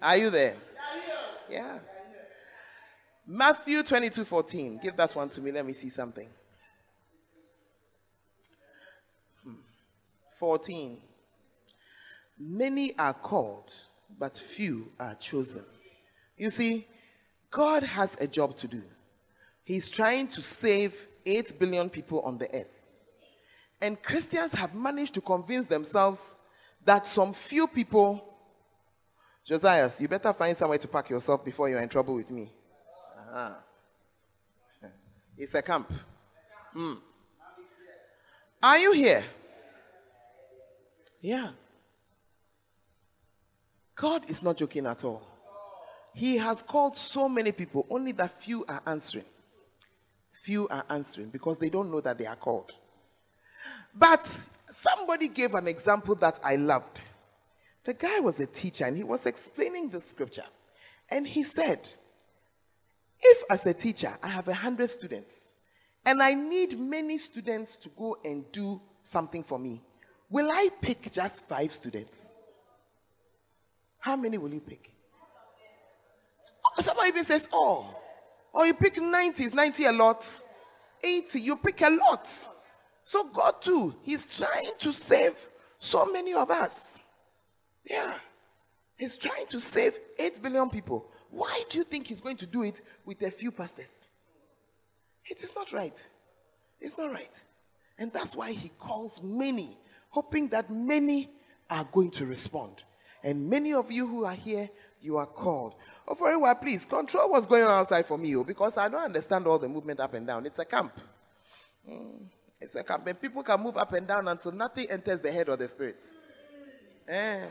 Are you there? Yeah. Matthew 22 14. Give that one to me. Let me see something. Hmm. 14. Many are called, but few are chosen. You see, God has a job to do. He's trying to save 8 billion people on the earth. And Christians have managed to convince themselves that some few people, Josiah, you better find somewhere to park yourself before you're in trouble with me. Uh-huh. It's a camp. Mm. Are you here? Yeah. God is not joking at all. He has called so many people, only that few are answering. Few are answering because they don't know that they are called. But somebody gave an example that I loved. The guy was a teacher and he was explaining the scripture. And he said, If as a teacher I have a hundred students and I need many students to go and do something for me, will I pick just five students? How many will you pick? Somebody even says, oh, or you pick 90. Is 90 a lot? 80. You pick a lot. So God too, He's trying to save so many of us. Yeah. He's trying to save 8 billion people. Why do you think He's going to do it with a few pastors? It is not right. It's not right. And that's why He calls many, hoping that many are going to respond. And many of you who are here, you are called. Oh, very well, please control what's going on outside for me, oh, because I don't understand all the movement up and down. It's a camp. Mm, it's a camp. And people can move up and down until nothing enters the head or the spirit. Eh.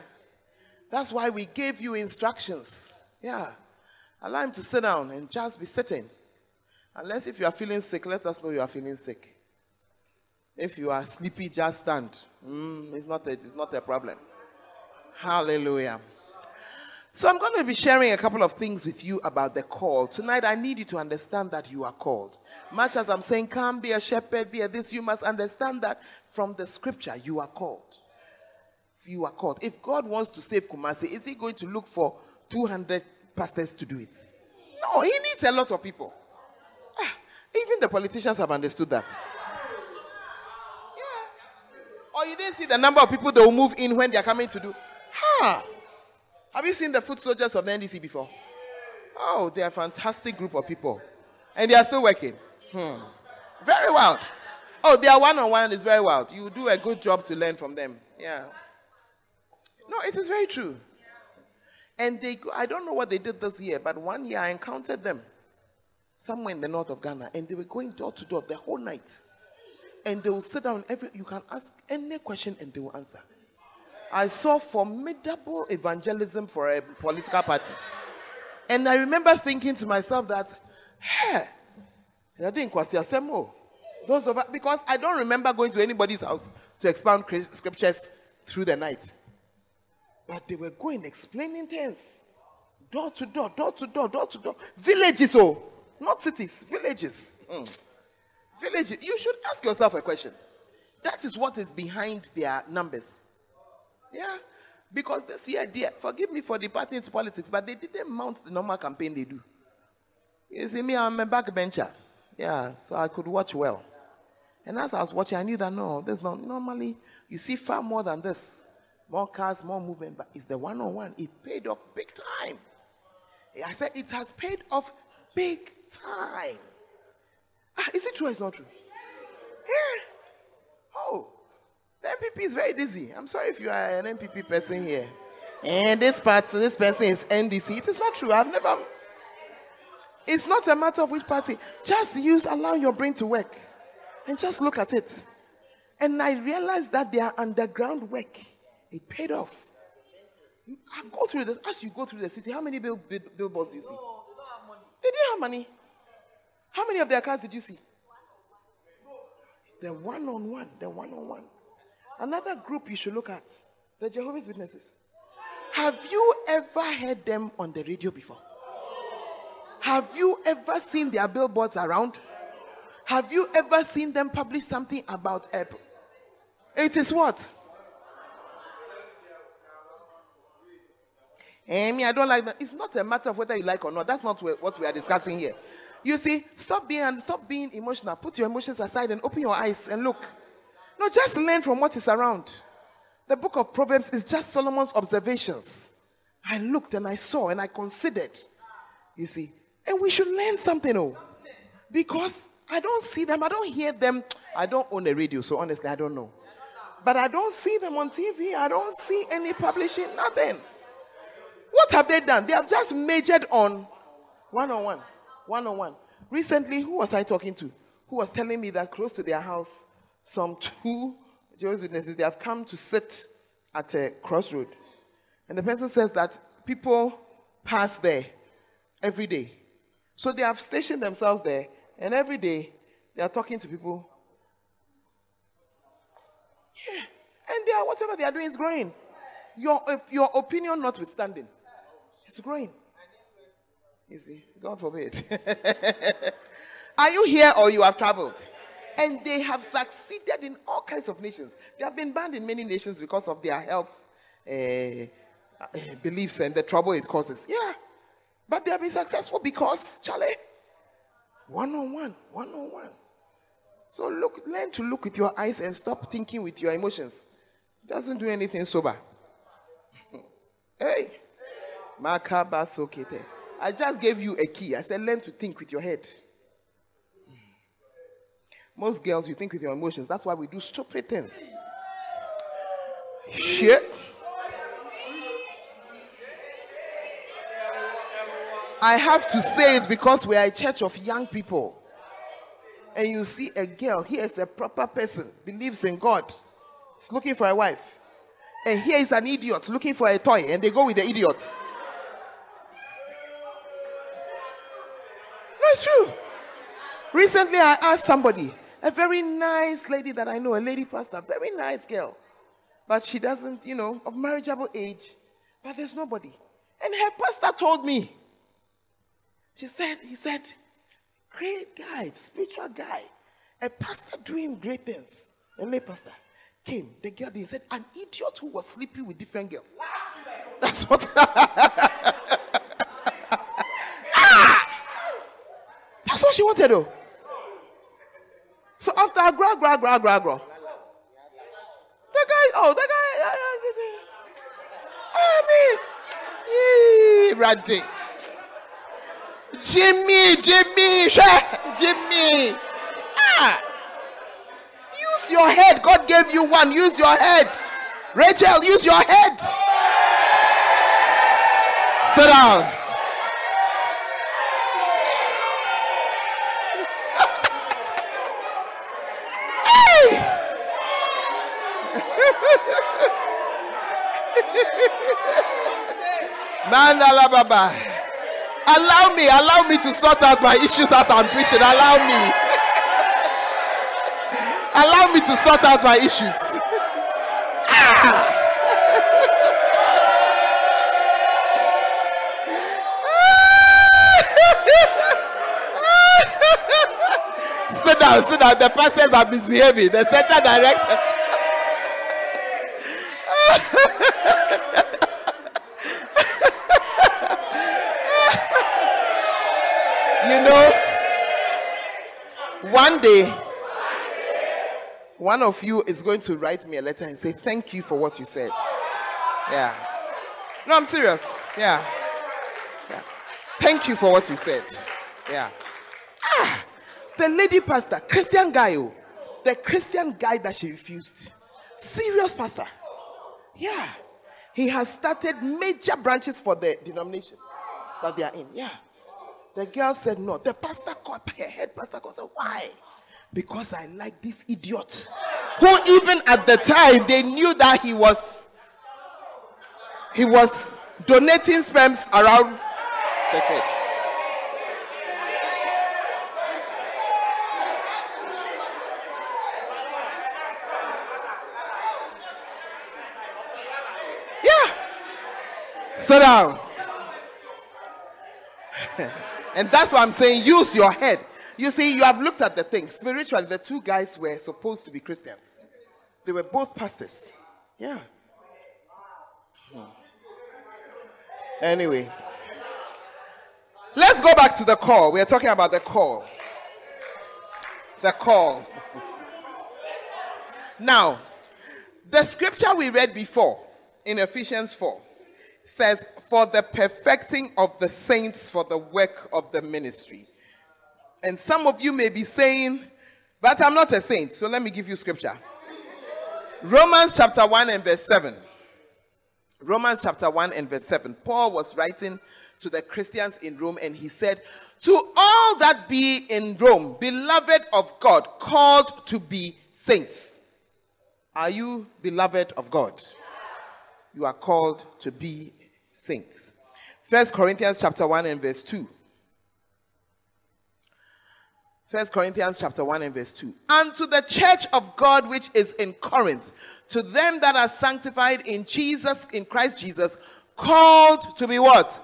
That's why we gave you instructions. Yeah. Allow him to sit down and just be sitting. Unless if you are feeling sick, let us know you are feeling sick. If you are sleepy, just stand. Mm, it's, not a, it's not a problem. Hallelujah. So I'm going to be sharing a couple of things with you about the call. Tonight, I need you to understand that you are called. Much as I'm saying, come be a shepherd, be a this, you must understand that from the scripture, you are called. You are. If God wants to save Kumasi, is he going to look for 200 pastors to do it? No, he needs a lot of people. Ah, even the politicians have understood that. Yeah. Or you didn't see the number of people they will move in when they are coming to do. Ha! Have you seen the foot soldiers of the NDC before? Oh, they are a fantastic group of people. And they are still working. Hmm. Very wild. Oh, their one on one is very wild. You do a good job to learn from them. Yeah. No, it is very true. And they I don't know what they did this year, but one year I encountered them somewhere in the north of Ghana, and they were going door to door the whole night. And they will sit down every you can ask any question and they will answer. I saw formidable evangelism for a political party. And I remember thinking to myself that, hey, you're doing Kwasi Those of us, because I don't remember going to anybody's house to expound scriptures through the night. But they were going explaining things. Door to door, door to door, door to door. Villages, oh, not cities, villages. Mm. Villages. You should ask yourself a question. That is what is behind their numbers. Yeah. Because this year, dear, forgive me for departing into politics, but they didn't mount the normal campaign they do. You see, me, I'm a backbencher. Yeah, so I could watch well. And as I was watching, I knew that no, there's not normally you see far more than this. More cars, more movement, but it's the one on one. It paid off big time. I said it has paid off big time. Ah, is it true or it's not true? Yeah. Oh, the NPP is very dizzy. I'm sorry if you are an NPP person here. And this part, this person is NDC. It is not true. I've never. It's not a matter of which party. Just use, allow your brain to work. And just look at it. And I realized that they are underground work, it paid off. I go through this. As you go through the city, how many bill, bill, billboards do you see? They didn't have money. How many of their cars did you see? The one on one. The one on one. Another group you should look at the Jehovah's Witnesses. Have you ever heard them on the radio before? Have you ever seen their billboards around? Have you ever seen them publish something about Apple? It is what? Eh, me, I don't like that. It's not a matter of whether you like or not. That's not what we are discussing here. You see, stop being stop being emotional. Put your emotions aside and open your eyes and look. No, just learn from what is around. The book of Proverbs is just Solomon's observations. I looked and I saw and I considered. You see, and we should learn something, oh, because I don't see them, I don't hear them. I don't own a radio, so honestly, I don't know. But I don't see them on TV. I don't see any publishing, nothing. What have they done? They have just majored on one on one, one on one. Recently, who was I talking to? Who was telling me that close to their house, some two Jehovah's Witnesses, they have come to sit at a crossroad. And the person says that people pass there every day. So they have stationed themselves there, and every day they are talking to people. Yeah. And they are, whatever they are doing is growing. Your, your opinion notwithstanding. It's growing. You see, God forbid. Are you here or you have traveled? And they have succeeded in all kinds of nations. They have been banned in many nations because of their health uh, beliefs and the trouble it causes. Yeah. But they have been successful because, Charlie, one on one, one on one. So look, learn to look with your eyes and stop thinking with your emotions. It doesn't do anything sober. hey. I just gave you a key. I said, learn to think with your head. Most girls, you think with your emotions. That's why we do stupid things. Shit. I have to say it because we are a church of young people. And you see a girl, here is a proper person, believes in God, is looking for a wife. And here is an idiot looking for a toy, and they go with the idiot. It's true. Recently, I asked somebody, a very nice lady that I know, a lady pastor, very nice girl, but she doesn't, you know, of marriageable age, but there's nobody. And her pastor told me, she said, he said, great guy, spiritual guy, a pastor doing great things, a lay pastor came. The girl, he said, an idiot who was sleeping with different girls. That's what. That's what she wanted, though. So after I grab, grab, grab, grab, grab. The guy, oh, the guy, I mean, Randy. Jimmy, Jimmy, Jimmy. Ah. Use your head. God gave you one. Use your head. Rachel, use your head. Sit down. Mandala Baba. Allow me, allow me to sort out my issues as I'm preaching. Allow me. allow me to sort out my issues. ah! sit down, sit down. The pastors are misbehaving. The center director. You know, one day, one of you is going to write me a letter and say, Thank you for what you said. Yeah. No, I'm serious. Yeah. yeah. Thank you for what you said. Yeah. Ah, the lady pastor, Christian guy, oh, the Christian guy that she refused. Serious pastor. Yeah. He has started major branches for the denomination that they are in. Yeah. The girl said no. The pastor called her head pastor called said, Why? Because I like this idiot. Who even at the time they knew that he was he was donating sperms around the church. Yeah. Sit down. And that's why I'm saying use your head. You see, you have looked at the thing. Spiritually, the two guys were supposed to be Christians. They were both pastors. Yeah. Hmm. Anyway, let's go back to the call. We are talking about the call. The call. Now, the scripture we read before in Ephesians 4 says, For the perfecting of the saints for the work of the ministry. And some of you may be saying, But I'm not a saint. So let me give you scripture. Romans chapter 1 and verse 7. Romans chapter 1 and verse 7. Paul was writing to the Christians in Rome and he said, To all that be in Rome, beloved of God, called to be saints. Are you beloved of God? You are called to be saints. First Corinthians chapter 1 and verse 2. First Corinthians chapter 1 and verse 2. And to the church of God which is in Corinth, to them that are sanctified in Jesus, in Christ Jesus, called to be what?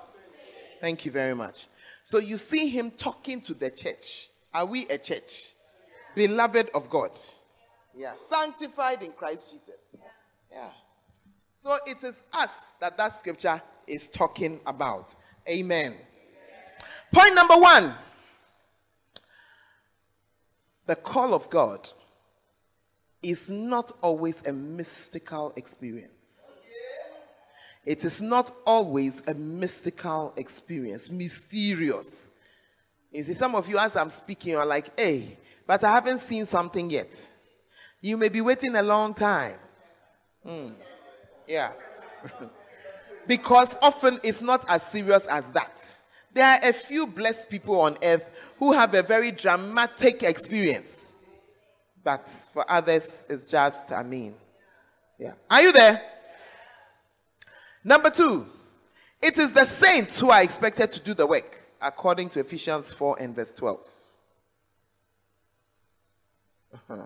Thank you very much. So you see him talking to the church. Are we a church? Beloved of God. Yeah. Sanctified in Christ Jesus. Yeah. So it is us that that scripture is talking about. Amen. Point number one the call of God is not always a mystical experience. It is not always a mystical experience, mysterious. You see, some of you, as I'm speaking, are like, hey, but I haven't seen something yet. You may be waiting a long time. Hmm. Yeah. because often it's not as serious as that. There are a few blessed people on earth who have a very dramatic experience. But for others, it's just, I mean, yeah. Are you there? Number two, it is the saints who are expected to do the work, according to Ephesians 4 and verse 12. Uh-huh.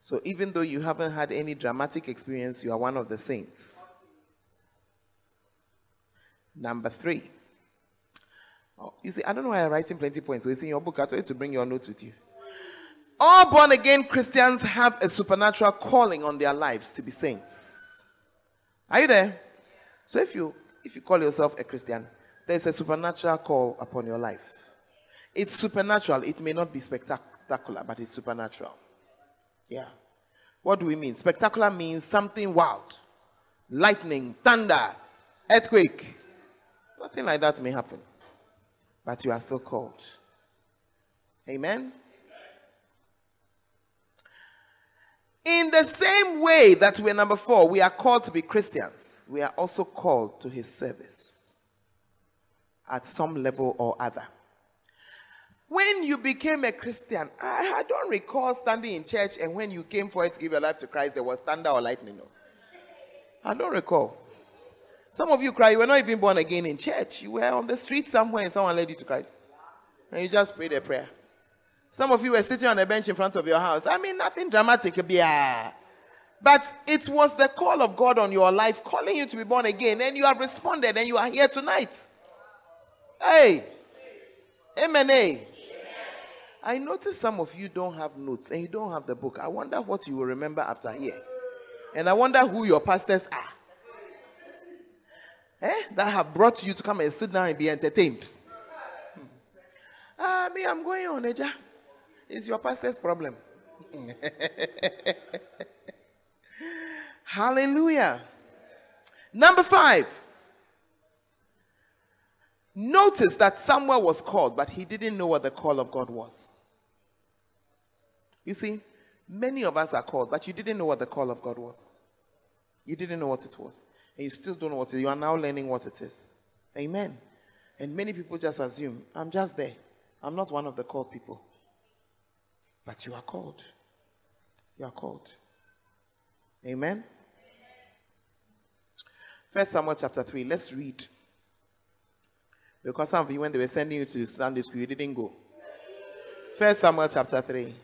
So even though you haven't had any dramatic experience, you are one of the saints. Number three. Oh, you see, I don't know why I'm writing plenty points. So it's in your book. I told you to bring your notes with you. All born again Christians have a supernatural calling on their lives to be saints. Are you there? So if you if you call yourself a Christian, there's a supernatural call upon your life. It's supernatural. It may not be spectacular, but it's supernatural. Yeah. What do we mean? Spectacular means something wild. Lightning, thunder, earthquake, Nothing like that may happen. But you are still called. Amen? In the same way that we're number four, we are called to be Christians, we are also called to his service at some level or other. When you became a Christian, I, I don't recall standing in church and when you came for it to give your life to Christ, there was thunder or lightning. No. I don't recall. Some of you cry, you were not even born again in church. You were on the street somewhere and someone led you to Christ. And you just prayed a prayer. Some of you were sitting on a bench in front of your house. I mean, nothing dramatic. But it was the call of God on your life calling you to be born again. And you have responded and you are here tonight. Hey. Amen. Hey. I notice some of you don't have notes and you don't have the book. I wonder what you will remember after here. And I wonder who your pastors are eh, that have brought you to come and sit down and be entertained. Ah, me, I'm going on, Eja. It's your pastor's problem. Hallelujah. Number five. Notice that Samuel was called, but he didn't know what the call of God was. You see, many of us are called, but you didn't know what the call of God was. You didn't know what it was and you still don't know what it is. You are now learning what it is. Amen. And many people just assume, I'm just there. I'm not one of the called people. But you are called. You are called. Amen. First Samuel chapter 3. Let's read. Because some of you, when they were sending you to Sunday school, you didn't go. First Samuel chapter 3.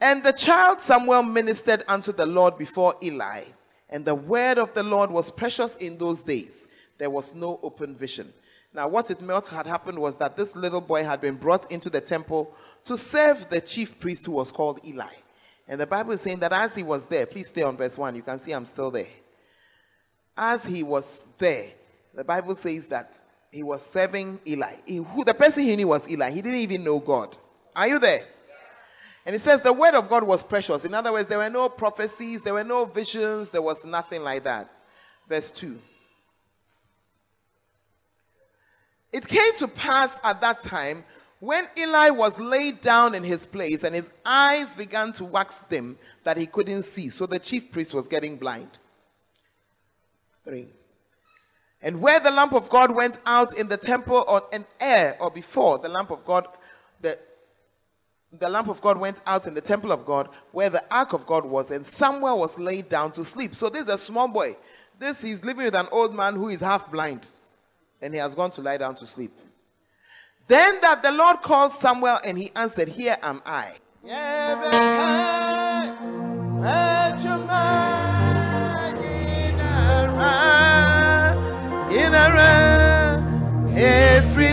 And the child Samuel ministered unto the Lord before Eli. And the word of the Lord was precious in those days. There was no open vision. Now, what it meant had happened was that this little boy had been brought into the temple to serve the chief priest who was called Eli. And the Bible is saying that as he was there, please stay on verse 1. You can see I'm still there. as he was there, the Bible says that he was serving Eli. He, who, the person he knew was Eli. He didn't even know God. Are you there? And it says the word of God was precious. In other words, there were no prophecies, there were no visions, there was nothing like that. Verse 2. It came to pass at that time when Eli was laid down in his place and his eyes began to wax dim that he couldn't see. So the chief priest was getting blind. Three. And where the lamp of God went out in the temple or an air or before the lamp of God, the, the lamp of God went out in the temple of God where the ark of God was, and Samuel was laid down to sleep. So this is a small boy. This he's living with an old man who is half blind, and he has gone to lie down to sleep. Then that the Lord called Samuel, and he answered, Here am I. Every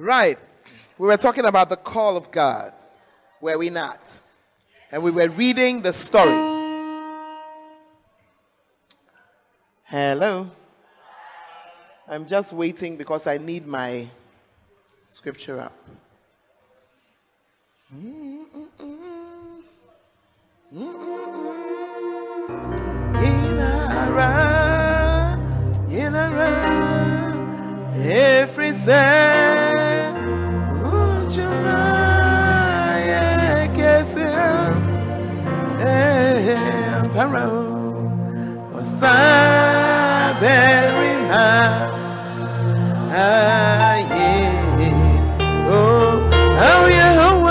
Right. We were talking about the call of God, were we not? And we were reading the story. Hello. I'm just waiting because I need my scripture up. In a in a every say, Paro, Osaberi man. Ah, yeah. Oh, oh, yeah, oh,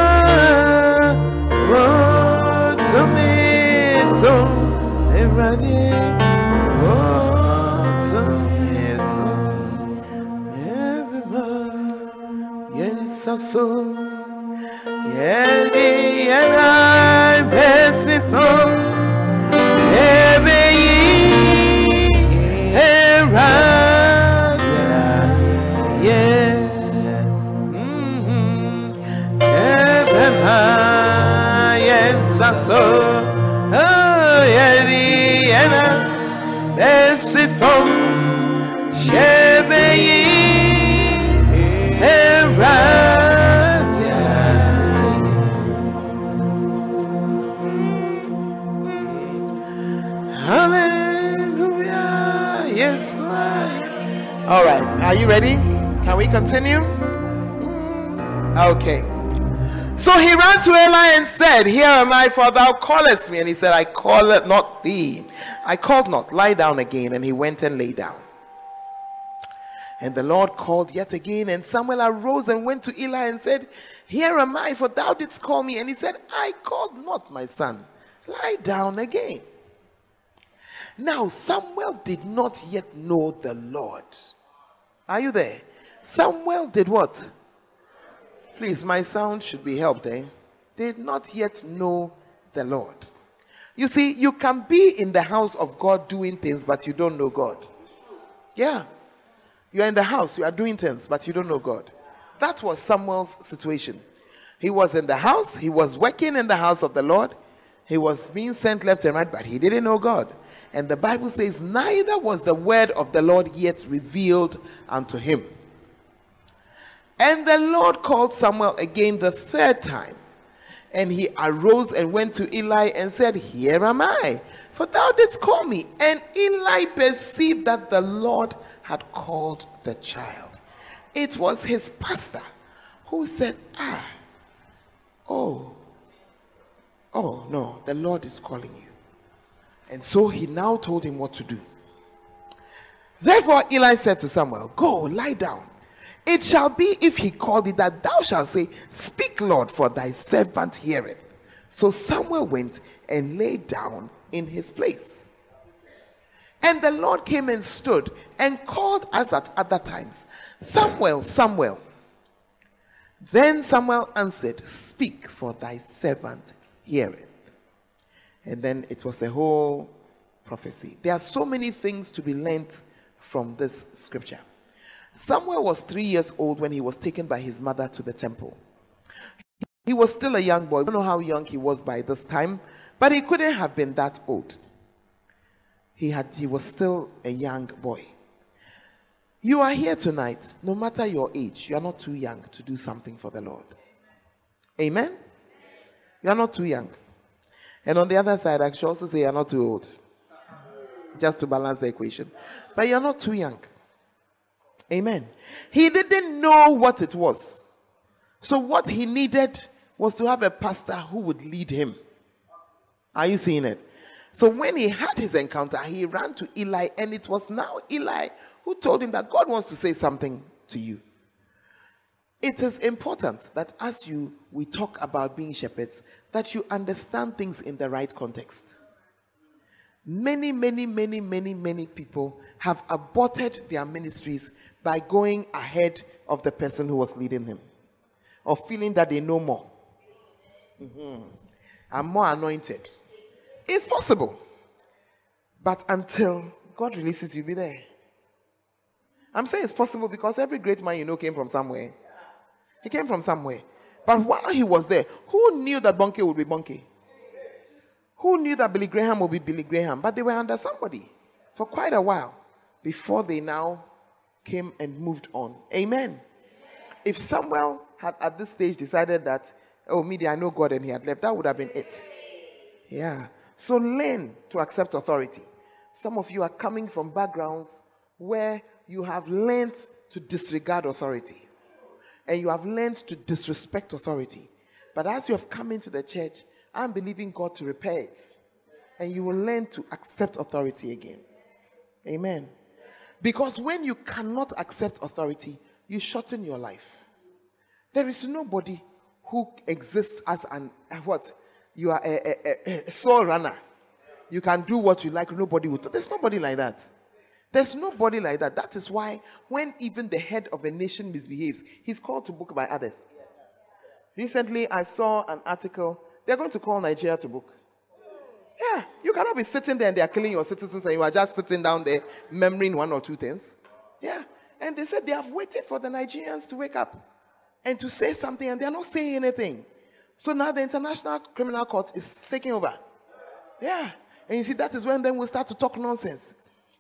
oh, so, yeah, and I'm. Hallelujah. Ready? Can we continue? Okay. So he ran to Eli and said, Here am I, for thou callest me. And he said, I call it not thee. I called not. Lie down again. And he went and lay down. And the Lord called yet again, and Samuel arose and went to Eli and said, Here am I, for thou didst call me. And he said, I called not my son. Lie down again. Now Samuel did not yet know the Lord. Are you there? Samuel did what? Please, my sound should be helped, eh? Did not yet know the Lord. You see, you can be in the house of God doing things, but you don't know God. Yeah. You are in the house, you are doing things, but you don't know God. That was Samuel's situation. He was in the house, he was working in the house of the Lord, he was being sent left and right, but he didn't know God. And the Bible says, Neither was the word of the Lord yet revealed unto him. And the Lord called Samuel again the third time. And he arose and went to Eli and said, Here am I, for thou didst call me. And Eli perceived that the Lord had called the child. It was his pastor who said, Ah, oh, oh, no, the Lord is calling you. And so he now told him what to do. Therefore, Eli said to Samuel, Go, lie down. It shall be if he call thee that thou shalt say, Speak, Lord, for thy servant heareth. So Samuel went and lay down in his place. And the Lord came and stood and called us at other times Samuel, Samuel. Then Samuel answered, Speak, for thy servant heareth. And then it was a whole prophecy. There are so many things to be learnt from this scripture. Samuel was three years old when he was taken by his mother to the temple. He was still a young boy. I don't know how young he was by this time, but he couldn't have been that old. He, had, he was still a young boy. You are here tonight, no matter your age, you are not too young to do something for the Lord. Amen? You are not too young. And on the other side, I should also say you're not too old. Just to balance the equation. But you're not too young. Amen. He didn't know what it was. So, what he needed was to have a pastor who would lead him. Are you seeing it? So, when he had his encounter, he ran to Eli, and it was now Eli who told him that God wants to say something to you. It is important that as you we talk about being shepherds, that you understand things in the right context. Many, many, many, many, many people have aborted their ministries by going ahead of the person who was leading them or feeling that they know more. Mm-hmm. I'm more anointed. It's possible. But until God releases you, be there. I'm saying it's possible because every great man you know came from somewhere. He came from somewhere. But while he was there, who knew that Bonnke would be Bonnke? Who knew that Billy Graham would be Billy Graham? But they were under somebody for quite a while before they now came and moved on. Amen. If Samuel had at this stage decided that, oh, media, I know God and he had left, that would have been it. Yeah. So learn to accept authority. Some of you are coming from backgrounds where you have learned to disregard authority and you have learned to disrespect authority. But as you have come into the church, I'm believing God to repair it. And you will learn to accept authority again. Amen. Because when you cannot accept authority, you shorten your life. There is nobody who exists as an what? You are a, a, a, a soul runner. You can do what you like. Nobody would. There's nobody like that. There's nobody like that. That is why when even the head of a nation misbehaves, he's called to book by others. Recently, I saw an article. They're going to call Nigeria to book. Yeah, you cannot be sitting there and they are killing your citizens and you are just sitting down there murmuring one or two things. Yeah. And they said they have waited for the Nigerians to wake up and to say something and they're not saying anything. So now the International Criminal Court is taking over. Yeah. And you see, that is when then we start to talk nonsense.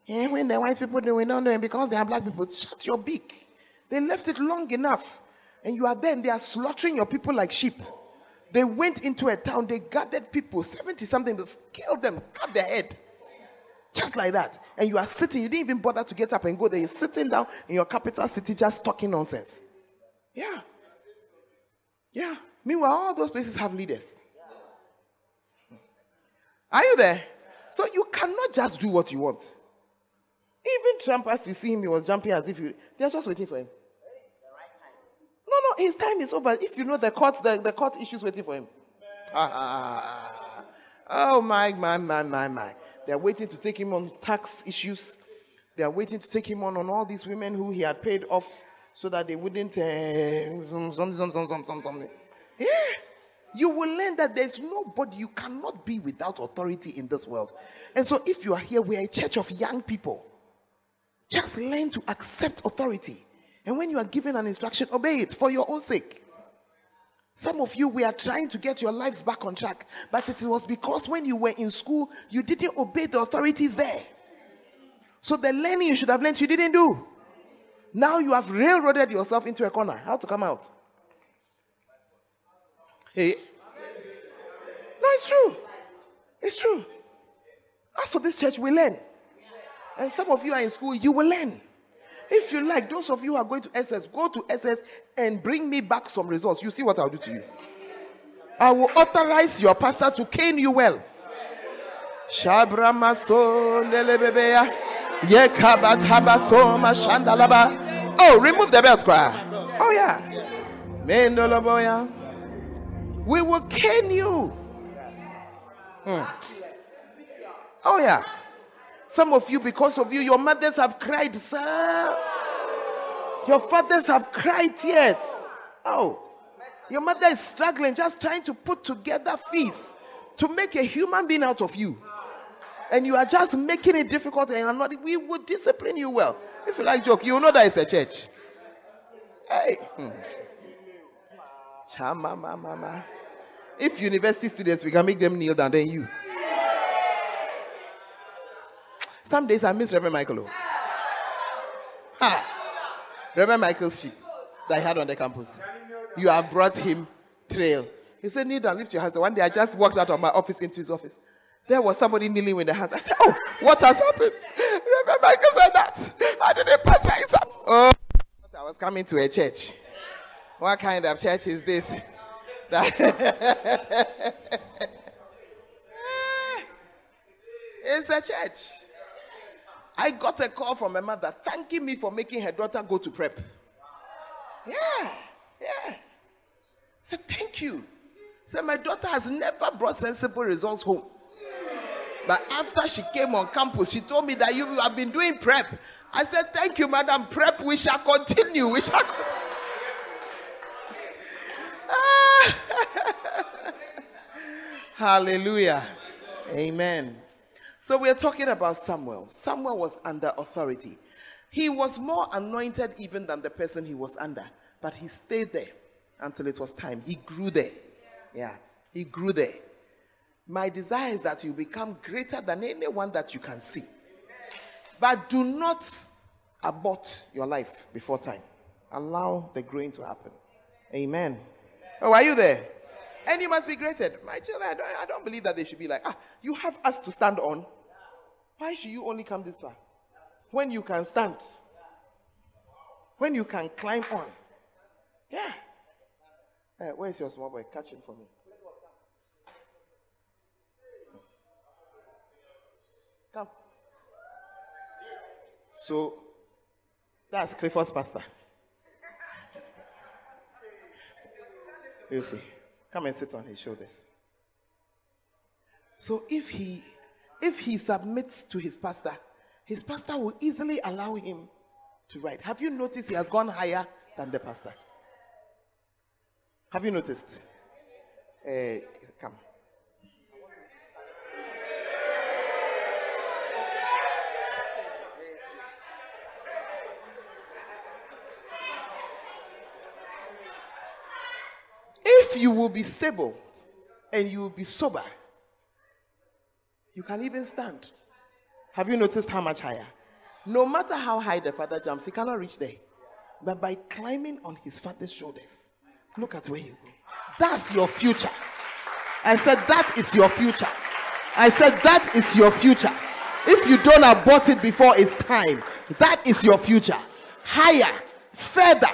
And when the white people do, we don't know, and because they are black people, shut your beak. They left it long enough. And you are there and they are slaughtering your people like sheep. They went into a town, they gathered people, 70 something, they killed them, cut their head. Just like that. And you are sitting, you didn't even bother to get up and go there. You're sitting down in your capital city just talking nonsense. Yeah. Yeah. Meanwhile, all those places have leaders. Are you there? So you cannot just do what you want. Even Trump, as you see him, he was jumping as if you, they're just waiting for him. No, no, his time is over. If you know the court, the, the court issues waiting for him. Ah, oh my, my, my, my, my. They're waiting to take him on tax issues. They are waiting to take him on on all these women who he had paid off so that they wouldn't uh, something, something, something, something. Yeah. You will learn that there's nobody you cannot be without authority in this world. And so if you are here, we are a church of young people. Just learn to accept authority. And when you are given an instruction, obey it for your own sake. Some of you, we are trying to get your lives back on track, but it was because when you were in school, you didn't obey the authorities there. So the learning you should have learned, you didn't do. Now you have railroaded yourself into a corner. How to come out? Hey. No, it's true. It's true. As for this church, we learn. And some of you are in school, you will learn. If you like, those of you are going to SS, go to SS and bring me back some results. You see what I'll do to you. I will authorize your pastor to cane you well. Oh, remove the belt, cry. Oh, yeah. We will cane you. Mm. Oh, yeah. Some of you, because of you, your mothers have cried, sir. Your fathers have cried tears. Oh, your mother is struggling, just trying to put together fees to make a human being out of you. And you are just making it difficult and not, we would discipline you well. If you like joke, you know that it's a church. Hey. Hmm. Chama, mama. If university students, we can make them kneel down, then you. Some days I miss Reverend Michael. Oh. Reverend Michael's sheep that I had on the campus. You have brought him trail. He said, Kneel down, lift your hands. One day I just walked out of my office into his office. There was somebody kneeling with their hands. I said, Oh, what has happened? Reverend Michael said that. How did it pass my exam? Oh, I was coming to a church. What kind of church is this? Eh, it's a church. I got a call from my mother thanking me for making her daughter go to prep. Yeah, yeah. Said, thank you. Said, my daughter has never brought sensible results home. But after she came on campus, she told me that you have been doing prep. I said, Thank you, madam. Prep, we shall continue. We shall continue. Hallelujah. Amen. So we're talking about Samuel. Samuel was under authority. He was more anointed even than the person he was under, but he stayed there until it was time. He grew there. Yeah, he grew there. My desire is that you become greater than anyone that you can see. But do not abort your life before time. Allow the growing to happen. Amen. Oh, are you there? And you must be graded. My children, I don't, I don't believe that they should be like, ah, you have us to stand on. Why should you only come this far? When you can stand. When you can climb on. Yeah. Uh, where's your small boy? Catch him for me. Come. So, that's Clifford's pastor. You see. Come and sit on his shoulders. So if he if he submits to his pastor, his pastor will easily allow him to write. Have you noticed he has gone higher than the pastor? Have you noticed? Uh, come. If you will be stable and you will be sober, you can even stand. Have you noticed how much higher? No matter how high the father jumps, he cannot reach there. But by climbing on his father's shoulders, look at where he goes. That's your future. I said, That is your future. I said, That is your future. If you don't abort it before it's time, that is your future. Higher, further,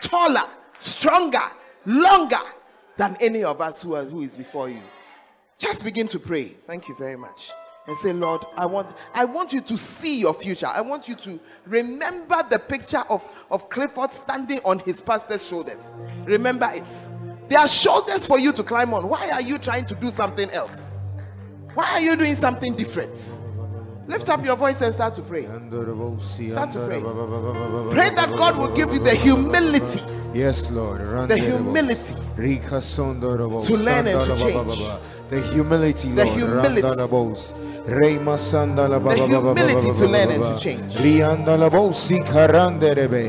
taller, stronger, longer, than any of us who, are, who is before you. Just begin to pray. Thank you very much. And say, Lord, I want, I want you to see your future. I want you to remember the picture of, of Clifford standing on his pastor's shoulders. Remember it. There are shoulders for you to climb on. Why are you trying to do something else? Why are you doing something different? Lift up your voice and start to pray. Start to pray. Pray that God will give you the humility. Yes, Lord. The humility to learn and to change. The humility, Lord. The humility. The humility to learn and to change.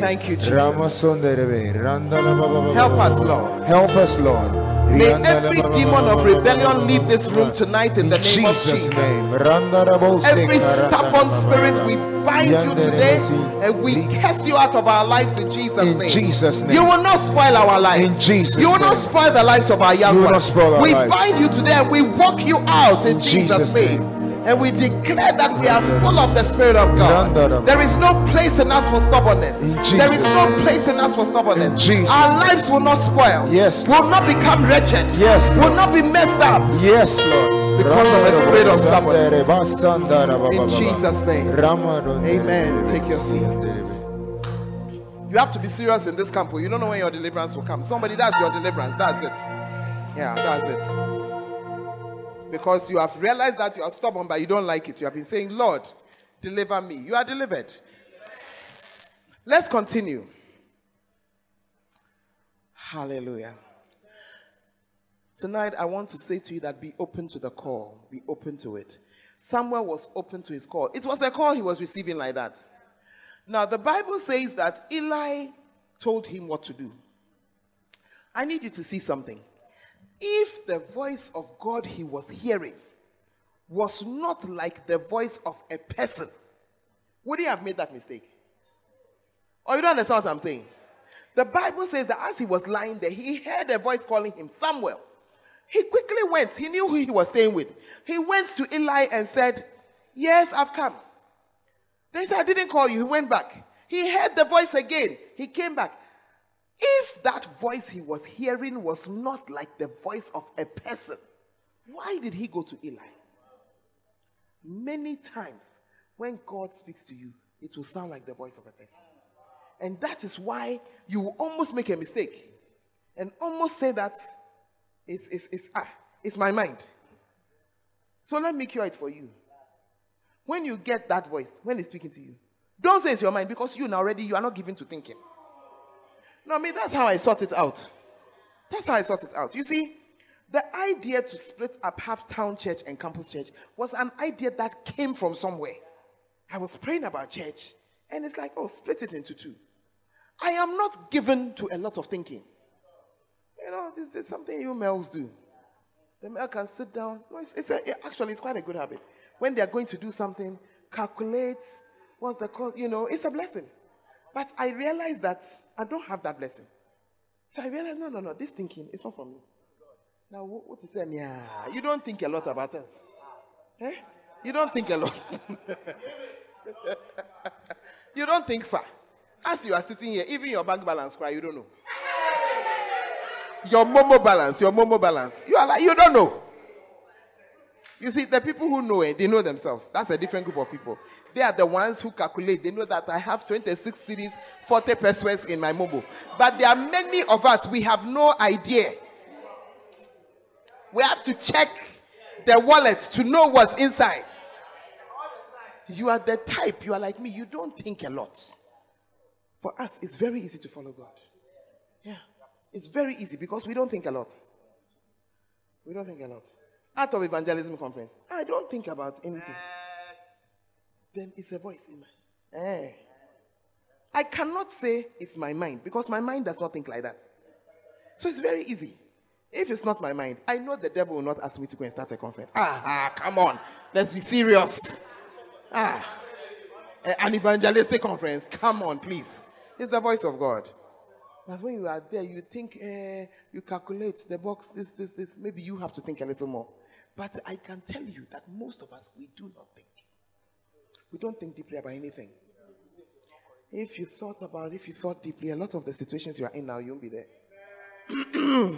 Thank you, Jesus. Help us, Lord. Help us, Lord. May every demon of rebellion leave this room tonight in the name of Jesus. name. Every stubborn spirit, we bind you today and we cast you out of our lives in Jesus' In name. Jesus' name. You will not spoil our lives. In Jesus' You will not spoil the lives of our young You will not ones. we bind you today and we walk you out in, In Jesus' name. And we declare that we are full of the Spirit of God. There is no place in us for stubbornness. There is no place in us for stubbornness. Our lives will not spoil. Yes, Will not become wretched. Yes, Will not be messed up. Yes, Lord. Because of the spirit of stubbornness. In In Jesus' name. Amen. Take your seat. You have to be serious in this camp. You don't know when your deliverance will come. Somebody, that's your deliverance. That's it. Yeah, that's it. Because you have realized that you are stubborn, but you don't like it. You have been saying, Lord, deliver me. You are delivered. Let's continue. Hallelujah. Tonight, I want to say to you that be open to the call, be open to it. Samuel was open to his call. It was a call he was receiving like that. Now, the Bible says that Eli told him what to do. I need you to see something. If the voice of God he was hearing was not like the voice of a person, would he have made that mistake? Or you don't understand what I'm saying? The Bible says that as he was lying there, he heard a voice calling him Samuel. He quickly went. He knew who he was staying with. He went to Eli and said, Yes, I've come. They said, I didn't call you. He went back. He heard the voice again. He came back. If that voice he was hearing was not like the voice of a person, why did he go to Eli? Many times when God speaks to you, it will sound like the voice of a person. And that is why you almost make a mistake and almost say that it's, it's, it's, ah, it's my mind. So let me cure it for you. When you get that voice, when it's speaking to you, don't say it's your mind because you now already you are not given to thinking. No, I mean that's how I sort it out. That's how I sort it out. You see, the idea to split up half town church and campus church was an idea that came from somewhere. I was praying about church, and it's like, oh, split it into two. I am not given to a lot of thinking. You know, this is something you males do. The male can sit down. No, it's, it's a, actually, it's quite a good habit. When they are going to do something, calculate what's the cost. You know, it's a blessing. But I realize that I don't have that blessing. So I realized, no, no, no, this thinking is not for me. Now, what, is it? Yeah, you don't think a lot about us. Eh? You don't think a lot. you don't think far. As you are sitting here, even your bank balance cry, you don't know. Your Momo balance, your Momo balance. You are like, you don't know. You see, the people who know it, they know themselves. That's a different group of people. They are the ones who calculate. They know that I have 26 cedis, 40 pesos in my Momo. But there are many of us, we have no idea. We have to check the wallet to know what's inside. You are the type, you are like me, you don't think a lot. For us, it's very easy to follow God. Yeah. It's very easy because we don't think a lot. We don't think a lot. Out of evangelism conference, I don't think about anything. Yes. Then it's a voice in my. Eh. I cannot say it's my mind because my mind does not think like that. So it's very easy. If it's not my mind, I know the devil will not ask me to go and start a conference. Ah, ah come on. Let's be serious. Ah, an evangelistic conference. Come on, please. It's the voice of God. But when you are there, you think, eh, you calculate the box, this, this, this. Maybe you have to think a little more. But I can tell you that most of us, we do not think. We don't think deeply about anything. If you thought about, if you thought deeply, a lot of the situations you are in now, you won't be there.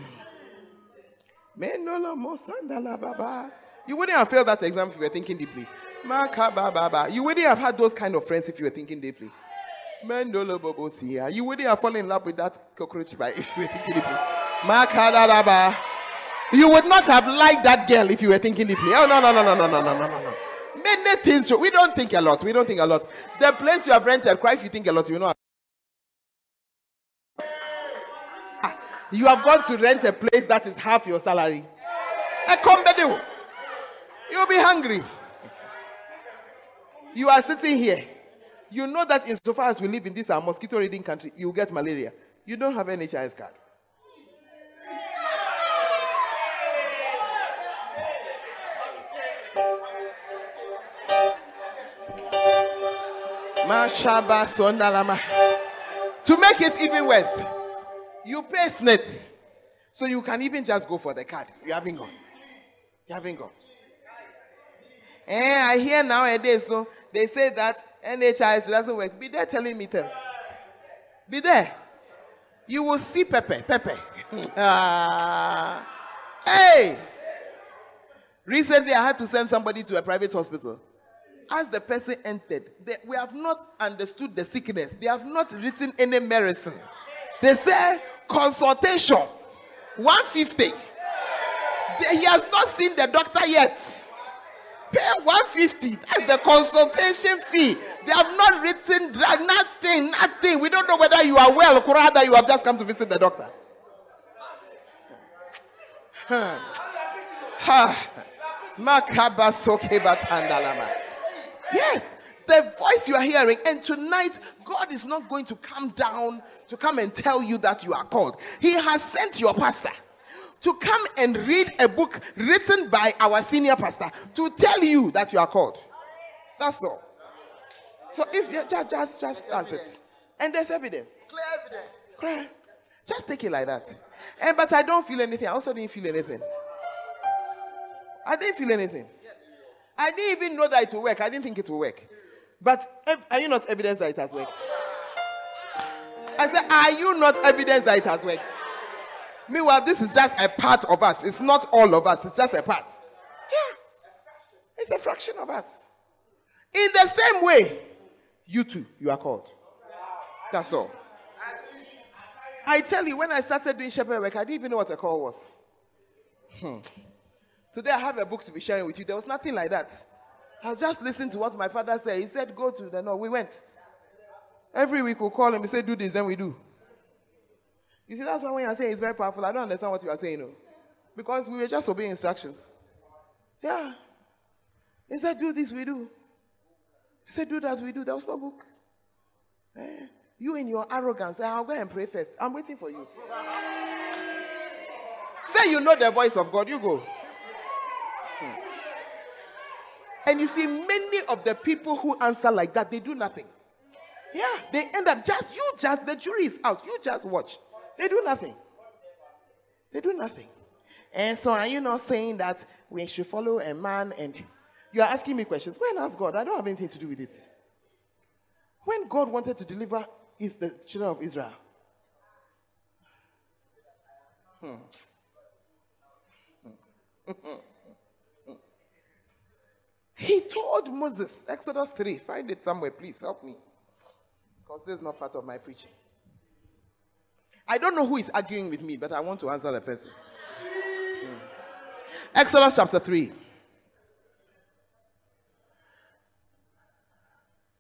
You wouldn't have failed that exam if you were thinking deeply. You wouldn't have had those kind of friends if you were thinking deeply. You wouldn't have fallen in love with that cockroach if you were thinking deeply. You would not have liked that girl if you were thinking deeply. Oh no no no no no no no no no. Many things. We don't think a lot. We don't think a lot. The place you have rented, cry if you think a lot. You know. You have gone to rent a place that is half your salary. A company. You'll be hungry. You are sitting here. You know that insofar as we live in this uh, our mosquito ridden country, you get malaria. You don't have an NHIS card. To make it even worse, you pay SSNIT. So you can even just go for the card. You haven't gone. You haven't gone. Eh, I hear nowadays, no, they say that NHIS doesn't work. Be there telling me things. Be there. You will see Pepe. Pepe. ah. Hey! Recently, I had to send somebody to a private hospital. As the person entered, they, we have not understood the sickness. They have not written any medicine. They say consultation 150. He has not seen the doctor yet. Pay 150. That's the consultation fee. They have not written nothing, nothing. We don't know whether you are well or rather you have just come to visit the doctor. Huh. Ha. Makabasoke batandalama. Yes, the voice you are hearing, and tonight God is not going to come down to come and tell you that you are called. He has sent your pastor to come and read a book written by our senior pastor to tell you that you are called. That's all. So if you just just just that's it. And there's evidence. Clear evidence. Cry. Just take it like that. And but I don't feel anything. I also didn't feel anything. I didn't feel anything. I didn't even know that it will work. I didn't think it will work. But are you not evidence that it has worked? I said, are you not evidence that it has worked? Meanwhile, this is just a part of us. It's not all of us. It's just a part. Yeah. It's a fraction of us. In the same way, you too, you are called. That's all. I tell you, when I started doing shepherd work, I didn't even know what a call was. Hmm. Today I have a book to be sharing with you. There was nothing like that. I was just listening to what my father said. He said, Go to the north. We went. Every week we'll call him. He said, Do this, then we do. You see, that's why when you're saying it's very powerful, I don't understand what you are saying. No. Because we were just obeying instructions. Yeah. He said, Do this, we do. He said, Do that, we do. There was no book. Eh? You in your arrogance, I'll go and pray first. I'm waiting for you. Say you know the voice of God, you go. Hmm. And you see, many of the people who answer like that, they do nothing. Yeah, they end up just, you just, the jury is out. You just watch. They do nothing. They do nothing. And so, are you not saying that we should follow a man and you are asking me questions? When ask God? I don't have anything to do with it. When God wanted to deliver is the children of Israel, hmm. he told Moses, Exodus 3, find it somewhere, please help me. Because this is not part of my preaching. I don't know who is arguing with me, but I want to answer the person. Hmm. Exodus chapter 3.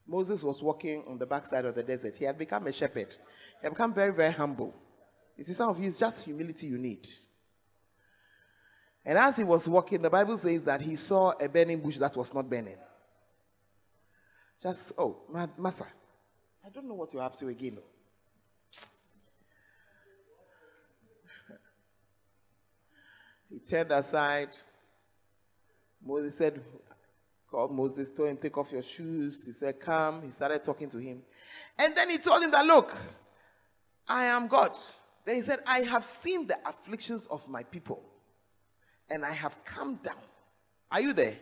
Moses was walking on the backside of the desert. He had become a shepherd. He had become very, very humble. You see, some of you, it's just humility you need. And as he was walking, the Bible says that he saw a burning bush that was not burning. Just, oh, ma- Massa, I don't know what you're up to again. oh. he turned aside. Moses said, called Moses, told him, take off your shoes. He said, come. He started talking to him. And then he told him that, look, I am God. Then he said, I have seen the afflictions of my people, and I have come down. Are you there?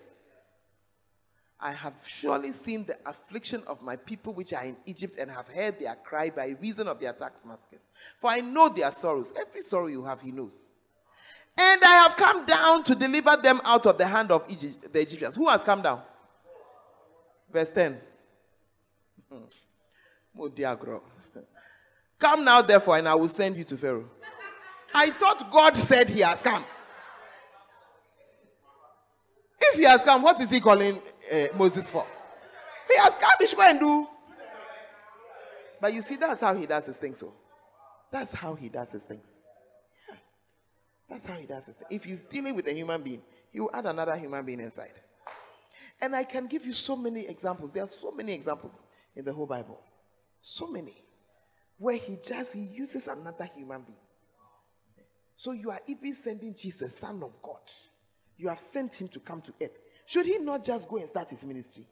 I have surely seen the affliction of my people which are in Egypt, and have heard their cry by reason of their taskmasters. For I know their sorrows. Every sorrow you have, he knows. And I have come down to deliver them out of the hand of Egypt, the Egyptians. Who has come down? Verse 10. Hmm. Come now, therefore, and I will send you to Pharaoh. I thought God said he has come. If he has come, what is he calling uh, Moses for? He has come, he should go and do. But you see, that's how he does his things. So, that's how he does his things. Yeah. That's how he does his things. If he's dealing with a human being, he will add another human being inside. And I can give you so many examples. There are so many examples in the whole Bible. So many. Where he just he uses another human being. So you are even sending Jesus, Son of God. You have sent him to come to earth. Should he not just go and start his ministry?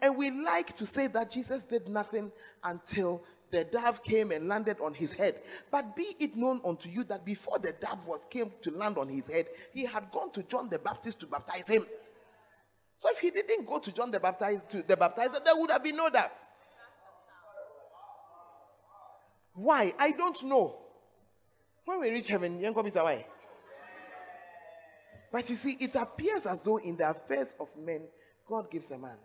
And we like to say that Jesus did nothing until the dove came and landed on his head. But be it known unto you that before the dove was came to land on his head, he had gone to John the Baptist to baptize him. So if he didn't go to John the Baptist to the baptizer, there would have been no dove. Why? I don't know. When we reach heaven, is away. But you see, it appears as though in the affairs of men, God gives a man.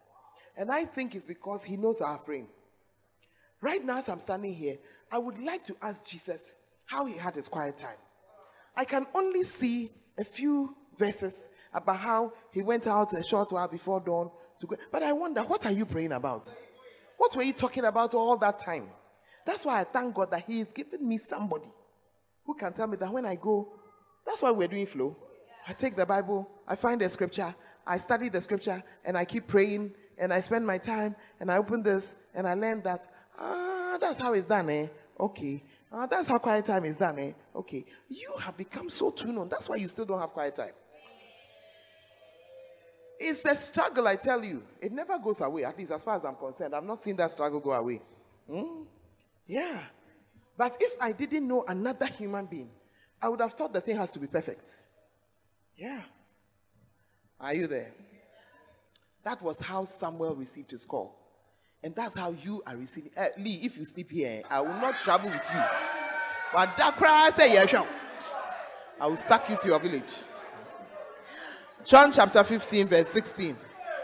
And I think it's because he knows our frame. Right now, as I'm standing here, I would like to ask Jesus how he had his quiet time. I can only see a few verses about how he went out a short while before dawn to go. But I wonder, what are you praying about? What were you talking about all that time? That's why I thank God that He has given me somebody who can tell me that when I go, that's why we're doing flow. I take the Bible, I find the scripture, I study the scripture, and I keep praying, and I spend my time, and I open this, and I learn that, ah, that's how it's done, eh? Okay. Ah, that's how quiet time is done, eh? Okay. You have become so tuned on. That's why you still don't have quiet time. It's a struggle, I tell you. It never goes away, at least as far as I'm concerned. I've not seen that struggle go away. Hmm? Yeah. But if I didn't know another human being, I would have thought the thing has to be perfect. Yeah. Are you there? That was how Samuel received his call. And that's how you are receiving. Uh, Lee, if you sleep here, I will not travel with you. But that cry say I will sack you to your village. John chapter 15, verse 16.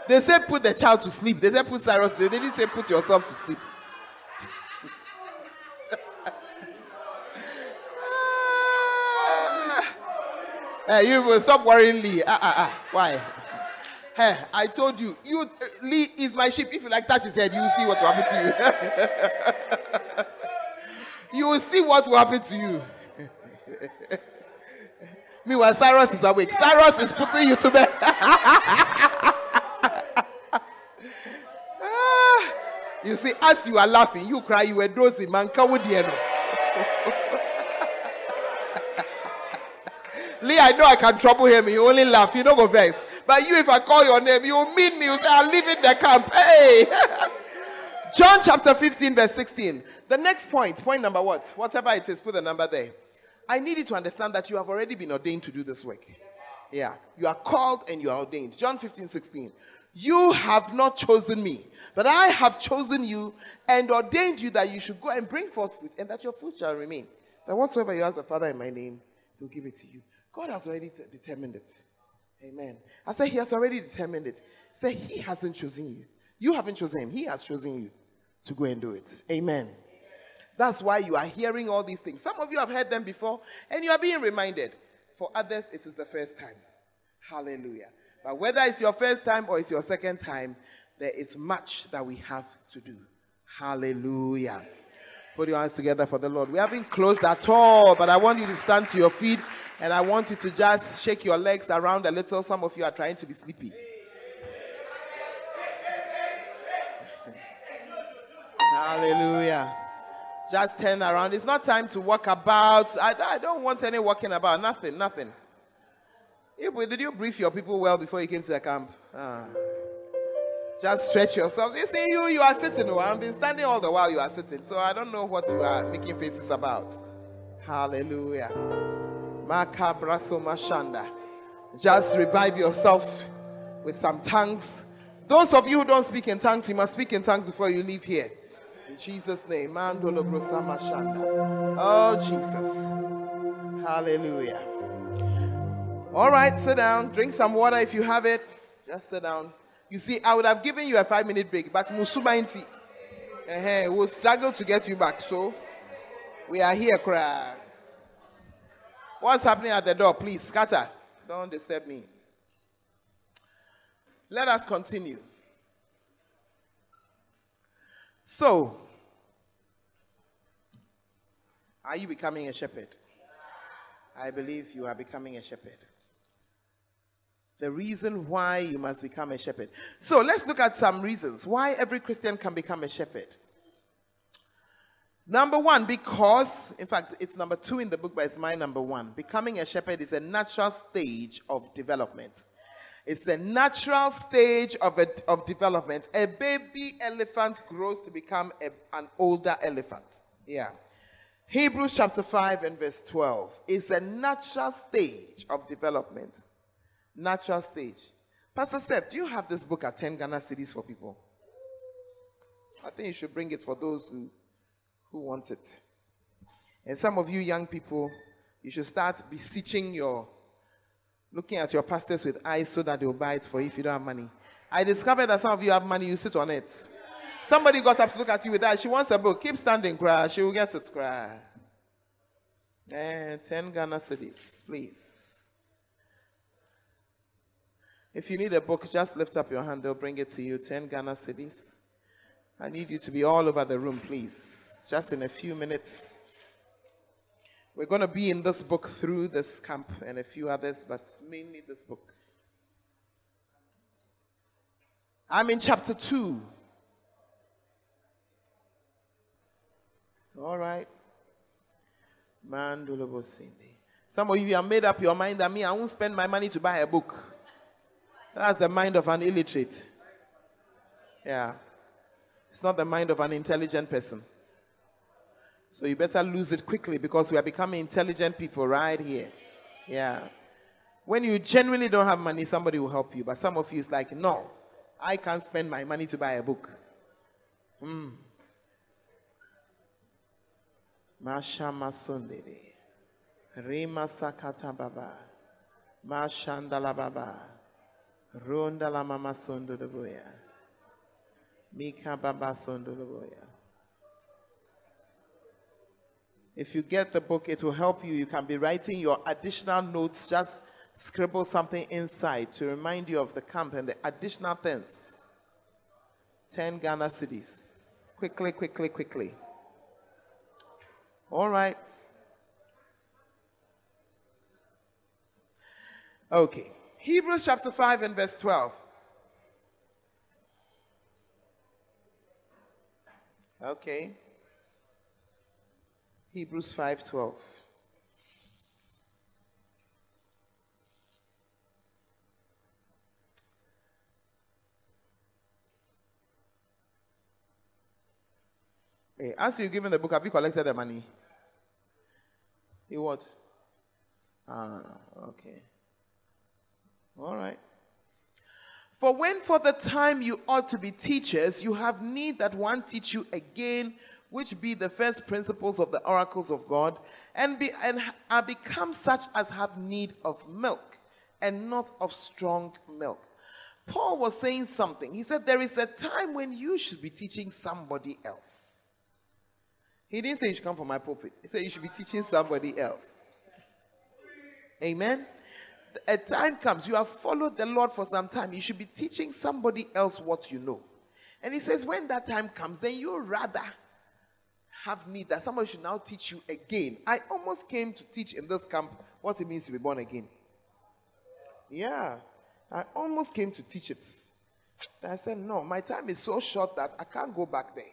They said put the child to sleep. They said put Cyrus. They didn't say put yourself to sleep. Hey, you will stop worrying Lee. Ah, ah, ah. Why? Hey, I told you, you uh, Lee is my sheep. If you like touch his head, you will see what will happen to you. you will see what will happen to you. Meanwhile, Cyrus is awake. Cyrus is putting you to bed. Ah, you see, as you are laughing, you cry, you were dozing, man. Come Lee, I know I can trouble him. He only laugh. He don't go vex. But you, if I call your name, you will meet me. You say, I'm leaving the camp. Hey! John chapter 15, verse 16. The next point, point number what? Whatever it is, put the number there. I need you to understand that you have already been ordained to do this work. Yeah. You are called and you are ordained. John 15, 16. You have not chosen me, but I have chosen you and ordained you that you should go and bring forth fruit, and that your fruit shall remain. That whatsoever you ask the Father in my name, he'll give it to you. God has already t- determined it. Amen. I said, He has already determined it. Say, He hasn't chosen you. You haven't chosen Him. He has chosen you to go and do it. Amen. That's why you are hearing all these things. Some of you have heard them before, and you are being reminded. For others, it is the first time. Hallelujah. But whether it's your first time or it's your second time, there is much that we have to do. Hallelujah. Put your hands together for the Lord. We haven't closed at all, but I want you to stand to your feet and I want you to just shake your legs around a little. Some of you are trying to be sleepy. Hallelujah. Just turn around. It's not time to walk about. I, I don't want any walking about. Nothing, nothing. Did you brief your people well before you came to the camp? Ah. Just stretch yourself. You see, you you are sitting. Oh, I've been standing all the while you are sitting, so I don't know what you are making faces about. Hallelujah. Makabraso mashanda. Just revive yourself with some tongues. Those of you who don't speak in tongues, you must speak in tongues before you leave here. In Jesus' name. Mandolo mashanda. Oh, Jesus. Hallelujah. All right, sit down. Drink some water if you have it. Just sit down. You see, I would have given you a five minute break, but Musubainti uh will struggle to get you back. So we are here, cry. What's happening at the door? Please, scatter. Don't disturb me. Let us continue. So, are you becoming a shepherd? I believe you are becoming a shepherd the reason why you must become a shepherd. So let's look at some reasons why every Christian can become a shepherd. Number one, because, in fact, it's number two in the book, but it's my number one. Becoming a shepherd is a natural stage of development. It's a natural stage of, a, of development. A baby elephant grows to become a, an older elephant. Yeah. Hebrews chapter 5 and verse 12 is a natural stage of development natural stage. Pastor Seth, do you have this book at 10 Ghana cedis for people? I think you should bring it for those who, who want it. And some of you young people, you should start beseeching your, looking at your pastors with eyes so that they'll buy it for you if you don't have money. I discovered that some of you have money, you sit on it. Somebody got up to look at you with that. She wants a book. Keep standing, cry. She will get it, cry. And 10 Ghana cedis, please. If you need a book, just lift up your hand. They'll bring it to you. 10 Ghana cedis. I need you to be all over the room, please. Just in a few minutes. We're going to be in this book through this camp and a few others, but mainly this book. I'm in chapter 2. All right. Some of you have made up your mind that me, I won't spend my money to buy a book. That's the mind of an illiterate. Yeah. It's not the mind of an intelligent person. So you better lose it quickly because we are becoming intelligent people right here. Yeah. When you genuinely don't have money, somebody will help you. But some of you is like, no, I can't spend my money to buy a book. Hmm. Mashama Sundere. Rima Sakata Baba. Mashandala Baba. Ronda la Mama Sondo de Boya. Mika Baba Sondo de Boya. If you get the book, it will help you. You can be writing your additional notes, just scribble something inside to remind you of the camp and the additional things. 10 Ghana cedis. Quickly, quickly, quickly. All right. Okay. Hebrews chapter 5 and verse 12. Okay. Hebrews 5:12. Hey, as you've given the book, have you collected the money? You what? Ah, okay. All right. For when for the time you ought to be teachers, you have need that one teach you again, which be the first principles of the oracles of God, and be and are become such as have need of milk, and not of strong milk. Paul was saying something. He said, There is a time when you should be teaching somebody else. He didn't say you should come from my pulpit. He said you should be teaching somebody else. Amen. A time comes, you have followed the Lord for some time. You should be teaching somebody else what you know. And he says, when that time comes, then you rather have need that somebody should now teach you again. I almost came to teach in this camp what it means to be born again. Yeah, I almost came to teach it. I said, no, my time is so short that I can't go back there.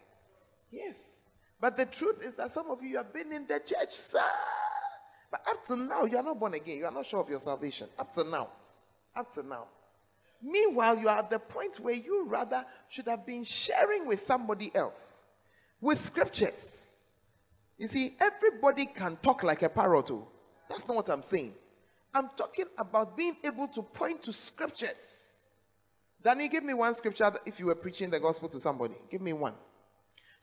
Yes. But the truth is that some of you have been in the church, sir. But up to now, you are not born again. You are not sure of your salvation. Up to now. Up to now. Meanwhile, you are at the point where you rather should have been sharing with somebody else with scriptures. You see, everybody can talk like a parrot. oh. That's not what I'm saying. I'm talking about being able to point to scriptures. Danny, give me one scripture if you were preaching the gospel to somebody. Give me one.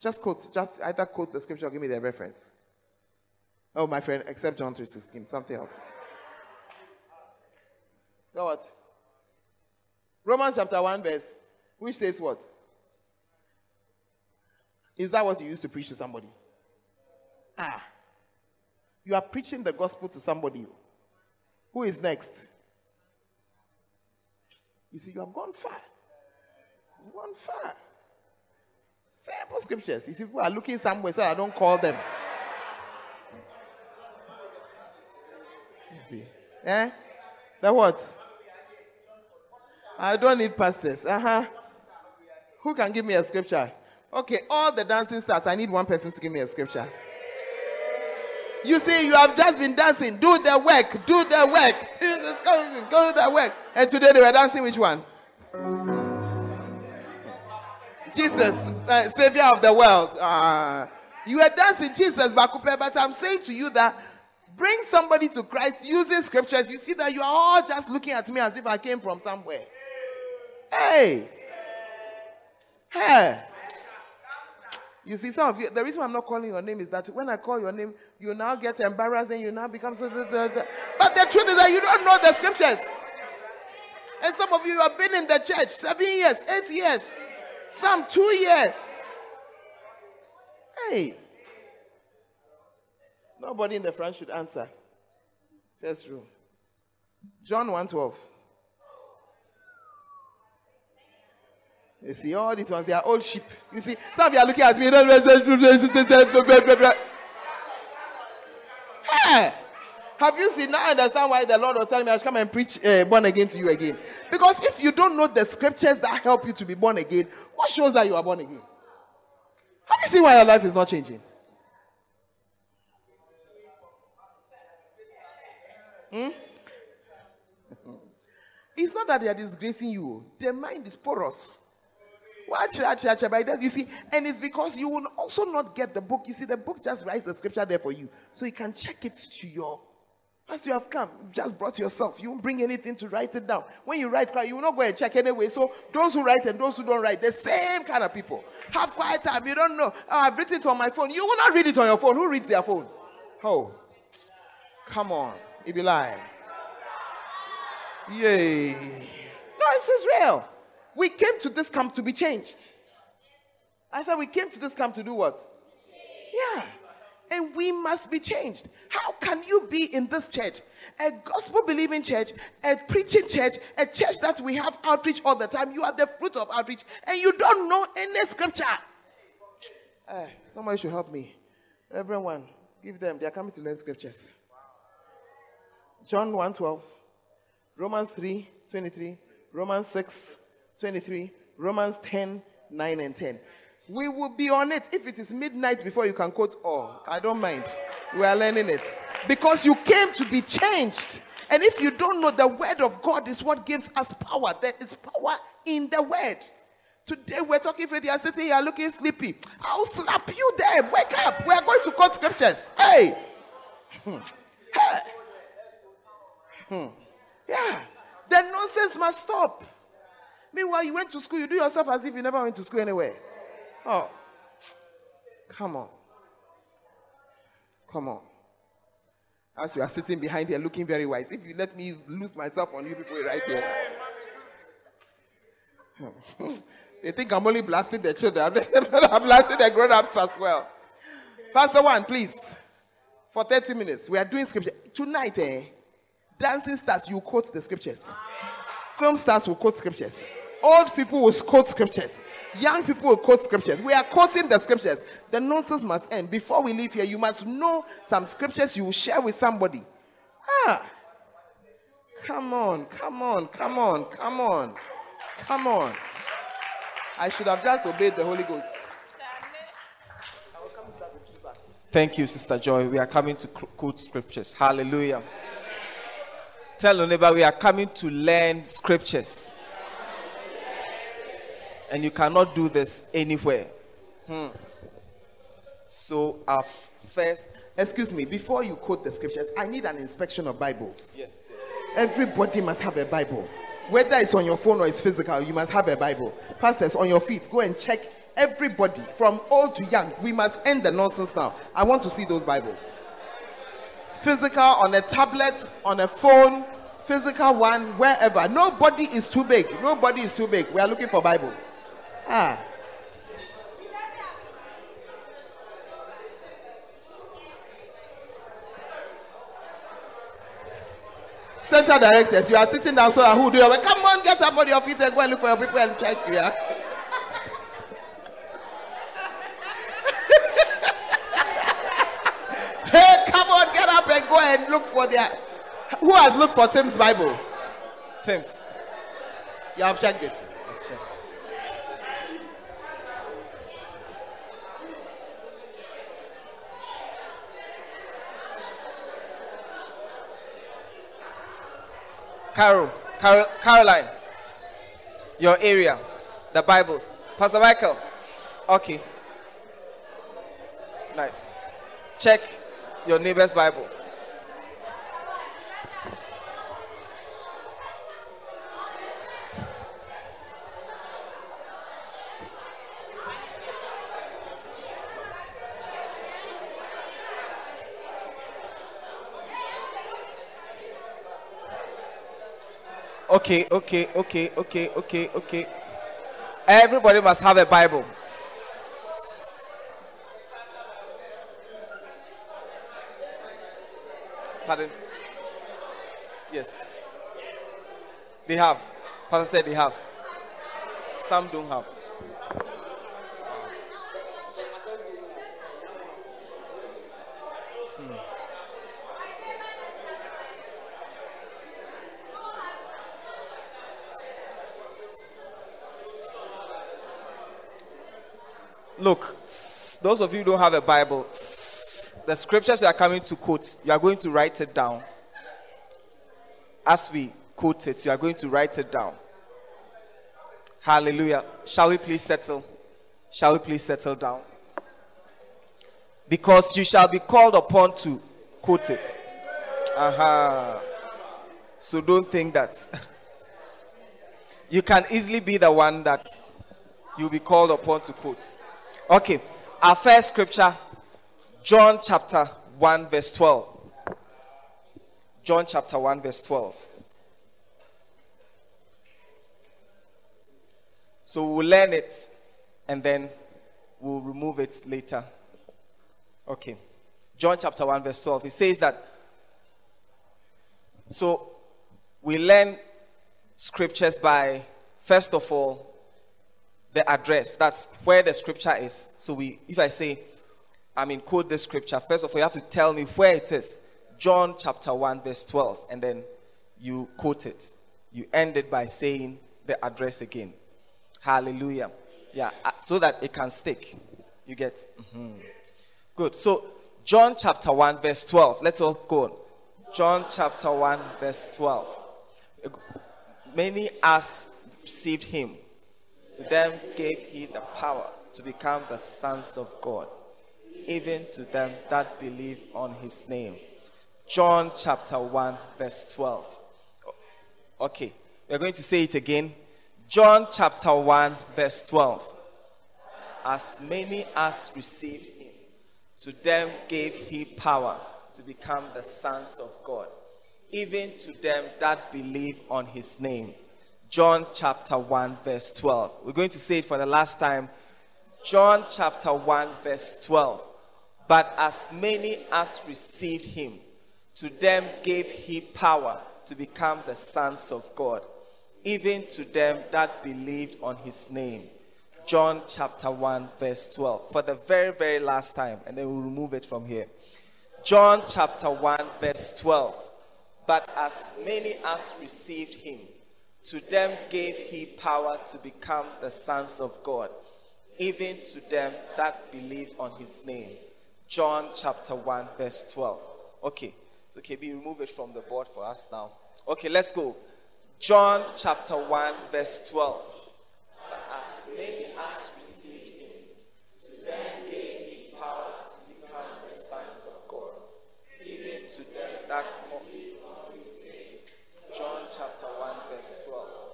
Just quote, just either quote the scripture or give me the reference. Oh, my friend, except John 3.16, something else. Go what? Romans chapter 1 verse, which says what? Is that what you used to preach to somebody? Ah. You are preaching the gospel to somebody. Who is next? You see, you have gone far. You've gone far. Simple scriptures. You see, people are looking somewhere, so I don't call them. You see. Eh? The what? I don't need pastors. Uh huh. Who can give me a scripture? Okay, all the dancing stars. I need one person to give me a scripture. You see, you have just been dancing. Do the work. Do the work. Go, go do the work. And today they were dancing which one? Jesus, uh, Savior of the world. Uh, you were dancing Jesus, but I'm saying to you that bring somebody to Christ using scriptures. You see that you are all just looking at me as if I came from somewhere. Hey. Hey. You see, some of you, the reason I'm not calling your name is that when I call your name, you now get embarrassed and you now become so, so, so, so. But the truth is that you don't know the scriptures. And some of you have been in the church seven years, eight years, some two years. Hey. Nobody in the front should answer. First row. John 112. You see, all these ones, they are old sheep. You see, some of you are looking at me. Have you seen? Now I understand why the Lord was telling me I should come and preach uh, born again to you again. Because if you don't know the scriptures that help you to be born again, what shows that you are born again? Have you seen why your life is not changing? Hmm? It's not that they are disgracing you. Their mind is porous. Watch, watch, watch, but you see, and it's because you will also not get the book. You see, the book just writes the scripture there for you, so you can check it to your. As you have come, you just brought yourself. You won't bring anything to write it down. When you write, you will not go and check anyway. So those who write and those who don't write, the same kind of people. Have quiet time. You don't know. Oh, I've written it on my phone. You will not read it on your phone. Who reads their phone? Oh, come on, it be lying. Yay. No, it's Israel. We came to this camp to be changed. I said, we came to this camp to do what? Yeah. And we must be changed. How can you be in this church, a gospel believing church, a preaching church, a church that we have outreach all the time? You are the fruit of outreach, and you don't know any scripture. Uh, somebody should help me. Everyone, give them. They are coming to learn scriptures. John 1 12. Romans 3 23, Romans 6 23, Romans 10 9 and 10. We will be on it. If it is midnight before you can quote all, I don't mind. We are learning it. Because you came to be changed. And if you don't know, the word of God is what gives us power. There is power in the word. Today we're talking for you are sitting here looking sleepy. I'll slap you there. Wake up. We are going to quote scriptures. Hey. Hey. Hmm. Yeah. The nonsense must stop. Meanwhile, you went to school, you do yourself as if you never went to school anywhere. Oh. Come on. Come on. As you are sitting behind here looking very wise, if you let me lose myself on you people right here. they think I'm only blasting the children. I'm blasting the grown ups as well. Pastor one, please. For 30 minutes, we are doing scripture. Tonight, eh? Dancing stars, you quote the scriptures. Film stars will quote scriptures. Old people will quote scriptures. Young people will quote scriptures. We are quoting the scriptures. The nonsense must end. Before we leave here, you must know some scriptures you will share with somebody. Ah. Come on, come on, come on, come on, come on. I should have just obeyed the Holy Ghost. Thank you, Sister Joy. We are coming to quote scriptures. Hallelujah. Tell your neighbor we are coming to learn scriptures. And you cannot do this anywhere. Hmm. So, our first. Excuse me, before you quote the scriptures, I need an inspection of Bibles. Yes, yes. Everybody must have a Bible. Whether it's on your phone or it's physical, you must have a Bible. Pastors, on your feet, go and check everybody from old to young. We must end the nonsense now. I want to see those Bibles physical, on a tablet, on a phone, physical one, wherever. Nobody is too big. Nobody is too big. We are looking for Bibles. Ah. Center directors, you are sitting down so who do you? Come on, get up on your feet and go and look for your people and check. Yeah. go and look for their. Who has looked for Tim's Bible? Tim's. You have checked it. Yes, checked. Carol, Carol, Caroline, your area, the Bibles. Pastor Michael, okay. Nice. Check your neighbor's Bible. Okay, okay, okay, okay, okay, okay. Everybody must have a Bible. Pardon? Yes. They have. Pastor said they have. Some don't have. Look, those of you who don't have a Bible, the scriptures you are coming to quote, you are going to write it down. As we quote it, you are going to write it down. Hallelujah. Shall we please settle? Shall we please settle down? Because you shall be called upon to quote it. Aha. So don't think that. you can easily be the one that you'll be called upon to quote. Okay, our first scripture, John chapter 1, verse 12. John chapter 1, verse 12. So we'll learn it and then we'll remove it later. Okay. John chapter 1, verse 12. It says that. So we learn scriptures by, first of all, the address. That's where the scripture is. So we, if I say, I mean, quote the scripture, first of all, you have to tell me where it is. John chapter 1, verse 12. And then you quote it. You end it by saying the address again. Hallelujah. Yeah, uh, so that it can stick. You get? Mm-hmm. Good. So, John chapter 1, verse 12. Let's all go on. John chapter 1, verse 12. Many as received him to them gave he the power to become the sons of God, even to them that believe on his name. John chapter 1, verse 12. Okay, we're going to say it again. John chapter 1, verse 12. As many as received him, to them gave he power to become the sons of God, even to them that believe on his name. John chapter 1, verse 12. We're going to say it for the last time. John chapter 1, verse 12. But as many as received him, to them gave he power to become the sons of God, even to them that believed on his name. John chapter 1, verse 12. For the very, very last time, and then we'll remove it from here. John chapter 1, verse 12. But as many as received him, to them gave he power to become the sons of God, even to them that believe on his name. John chapter 1, verse 12. Okay, so KB, remove it from the board for us now. Okay, let's go. John chapter 1, verse 12. But as many as received him, to them gave he power to become the sons of God, even to them that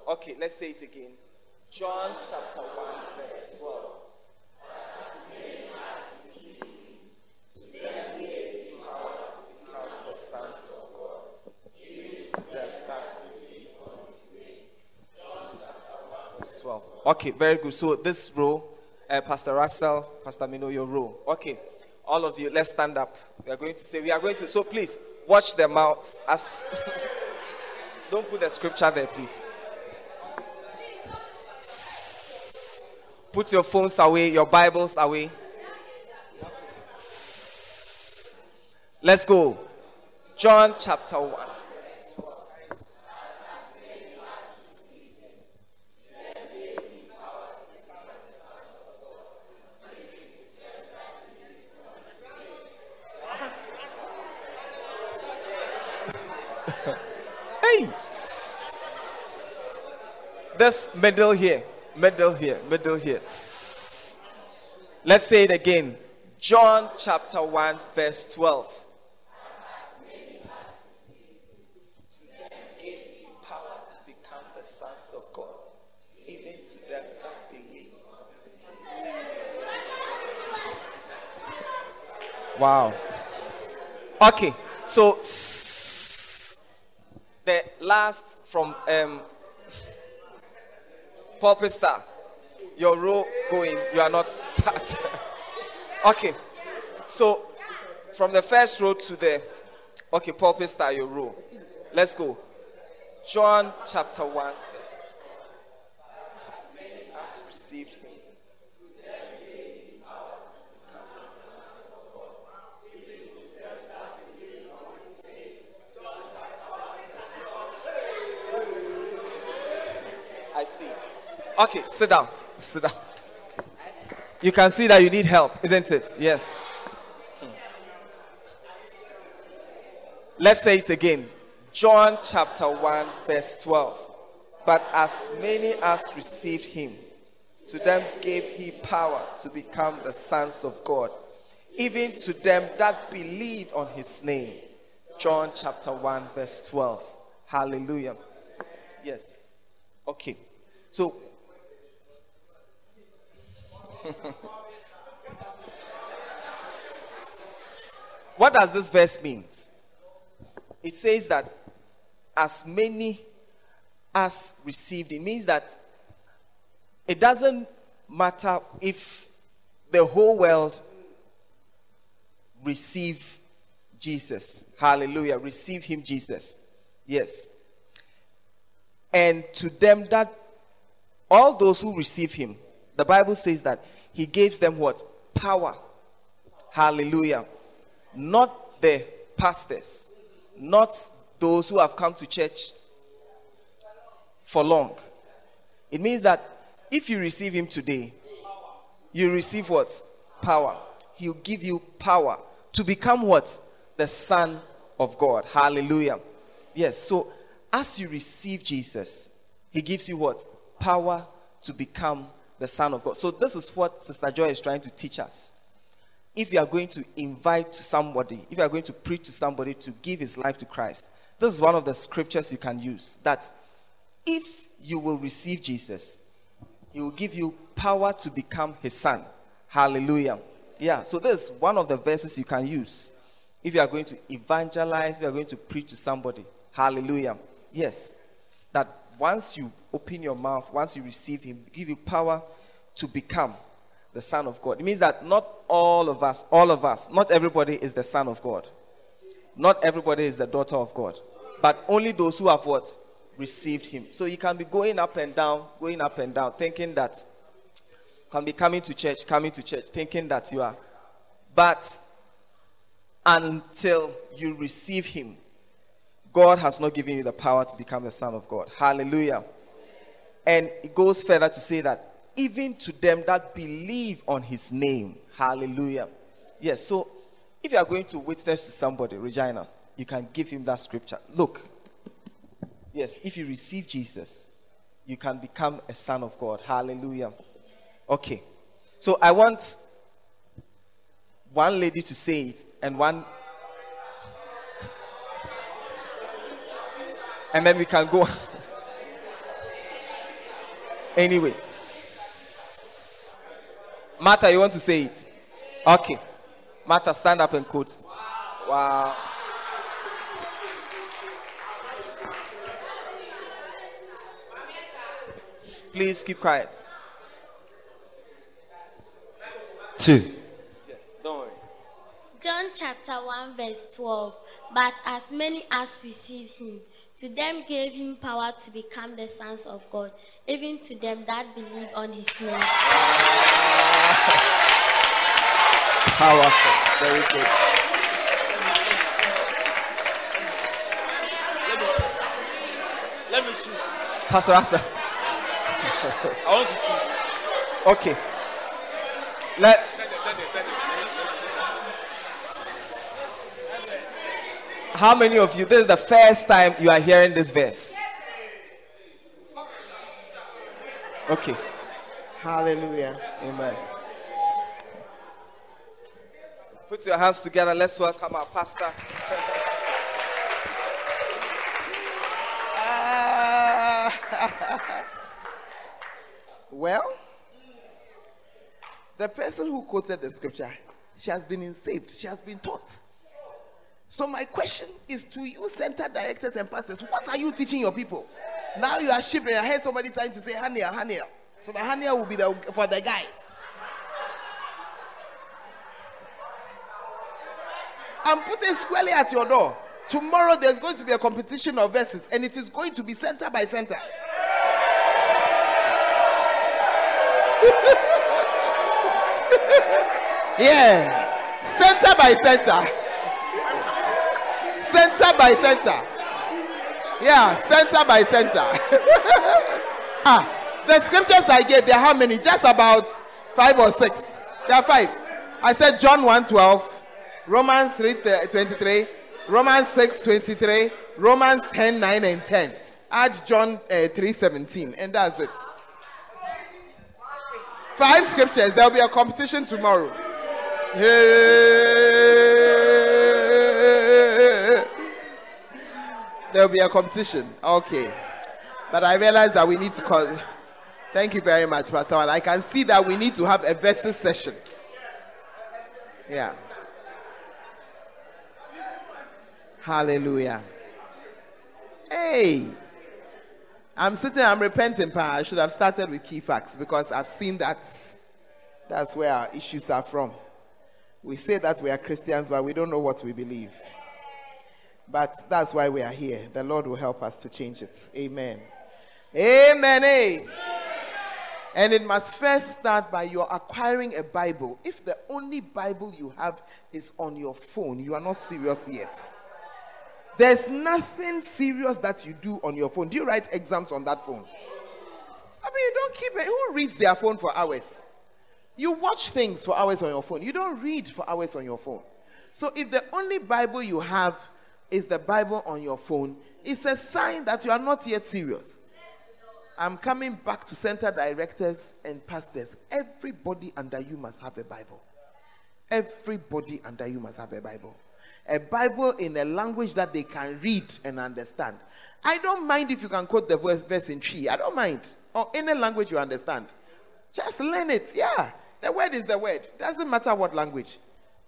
Okay, let's say it again. John chapter 1, verse 12. Okay, very good. So this row, uh, Pastor Russell, Pastor Mino, your row. Okay, all of you, let's stand up. We are going to say, we are going to. So please watch the mouths As don't put the scripture there, please. Put your phones away, your Bibles away. Let's go. John chapter 1. hey! This middle here. Middle here, middle here. Let's say it again. John chapter 1, verse 12. Wow. Okay, so the last from um, Pulpit star, your row going, you are not part. okay, so from the first row to the, okay, pulpit star, your row. Let's go. John chapter 1, verse. received him. I see. Okay, sit down. Sit down. You can see that you need help, isn't it? Yes. Let's say it again. John chapter 1, verse 12. But as many as received him, to them gave he power to become the sons of God, even to them that believe on his name. John chapter 1, verse 12. Hallelujah. Yes. Okay. So, what does this verse mean? It says that as many as received, it means that it doesn't matter if the whole world receive Jesus. Hallelujah. Receive him, Jesus. Yes. And to them that all those who receive him, the Bible says that he gives them what? Power. Hallelujah. Not the pastors, not those who have come to church for long. It means that if you receive him today, you receive what? Power. He'll give you power to become what? The Son of God. Hallelujah. Yes, so as you receive Jesus, he gives you what? Power to become the Son of God. So, this is what Sister Joy is trying to teach us. If you are going to invite somebody, if you are going to preach to somebody to give his life to Christ, this is one of the scriptures you can use that if you will receive Jesus, he will give you power to become his son. Hallelujah. Yeah, so this is one of the verses you can use if you are going to evangelize, you are going to preach to somebody. Hallelujah. Yes. That once you open your mouth, once you receive him, give you power to become the son of God. It means that not all of us, all of us, not everybody is the son of God. Not everybody is the daughter of God. But only those who have what? Received him. So you can be going up and down, going up and down, thinking that can be coming to church, coming to church, thinking that you are. But until you receive him, God has not given you the power to become the Son of God. Hallelujah. And it goes further to say that even to them that believe on his name. Hallelujah. Yes, so if you are going to witness to somebody, Regina, you can give him that scripture. Look, yes, if you receive Jesus, you can become a son of God. Hallelujah. Okay. So I want one lady to say it and one and then we can go. Anyway, Martha, you want to say it? Okay. Martha, stand up and quote. Wow. Please keep quiet. Two. Yes, don't worry. John chapter 1, verse 12. But as many as received him, to them gave him power to become the sons of God, even to them that believe on his name. Powerful. Very good. Let me choose. Pastor Asa. I want to choose. Okay. Let How many of you this is the first time you are hearing this verse? Okay. Hallelujah. Amen. Put your hands together. Let's welcome our pastor. Ah. well, the person who quoted the scripture, she has been saved, she has been taught. So, my question is to you, center directors and pastors, what are you teaching your people? Now you are shivering. I heard somebody trying to say Hania, Hania. So, the Hania will be the, for the guys. I'm putting squarely at your door. Tomorrow there's going to be a competition of verses, and it is going to be center by center. yeah. Center by center. Center by center. Yeah, center by center. ah, the scriptures I gave, there are how many? Just about five or six. There are five. I said John 1 12, Romans 3 23, Romans 6 23, Romans 10 9 and 10. Add John uh, 3 17, and that's it. Five scriptures. There will be a competition tomorrow. There will be a competition. Okay. But I realize that we need to call. Thank you very much, Pastor. And I can see that we need to have a versus session. Yeah. Hallelujah. Hey. I'm sitting, I'm repenting, pa. I should have started with key facts because I've seen that that's where our issues are from. We say that we are Christians, but we don't know what we believe. But that's why we are here. The Lord will help us to change it. Amen. Amen. Amen. And it must first start by your acquiring a Bible. If the only Bible you have is on your phone, you are not serious yet. There's nothing serious that you do on your phone. Do you write exams on that phone? I mean, you don't keep it. Who reads their phone for hours? You watch things for hours on your phone. You don't read for hours on your phone. So if the only Bible you have is the Bible on your phone, it's a sign that you are not yet serious. I'm coming back to center directors and pastors. Everybody under you must have a Bible. Everybody under you must have a Bible. A Bible in a language that they can read and understand. I don't mind if you can quote the verse, verse in Twi. I don't mind. Or any language you understand. Just learn it. Yeah. The word is the word. Doesn't matter what language.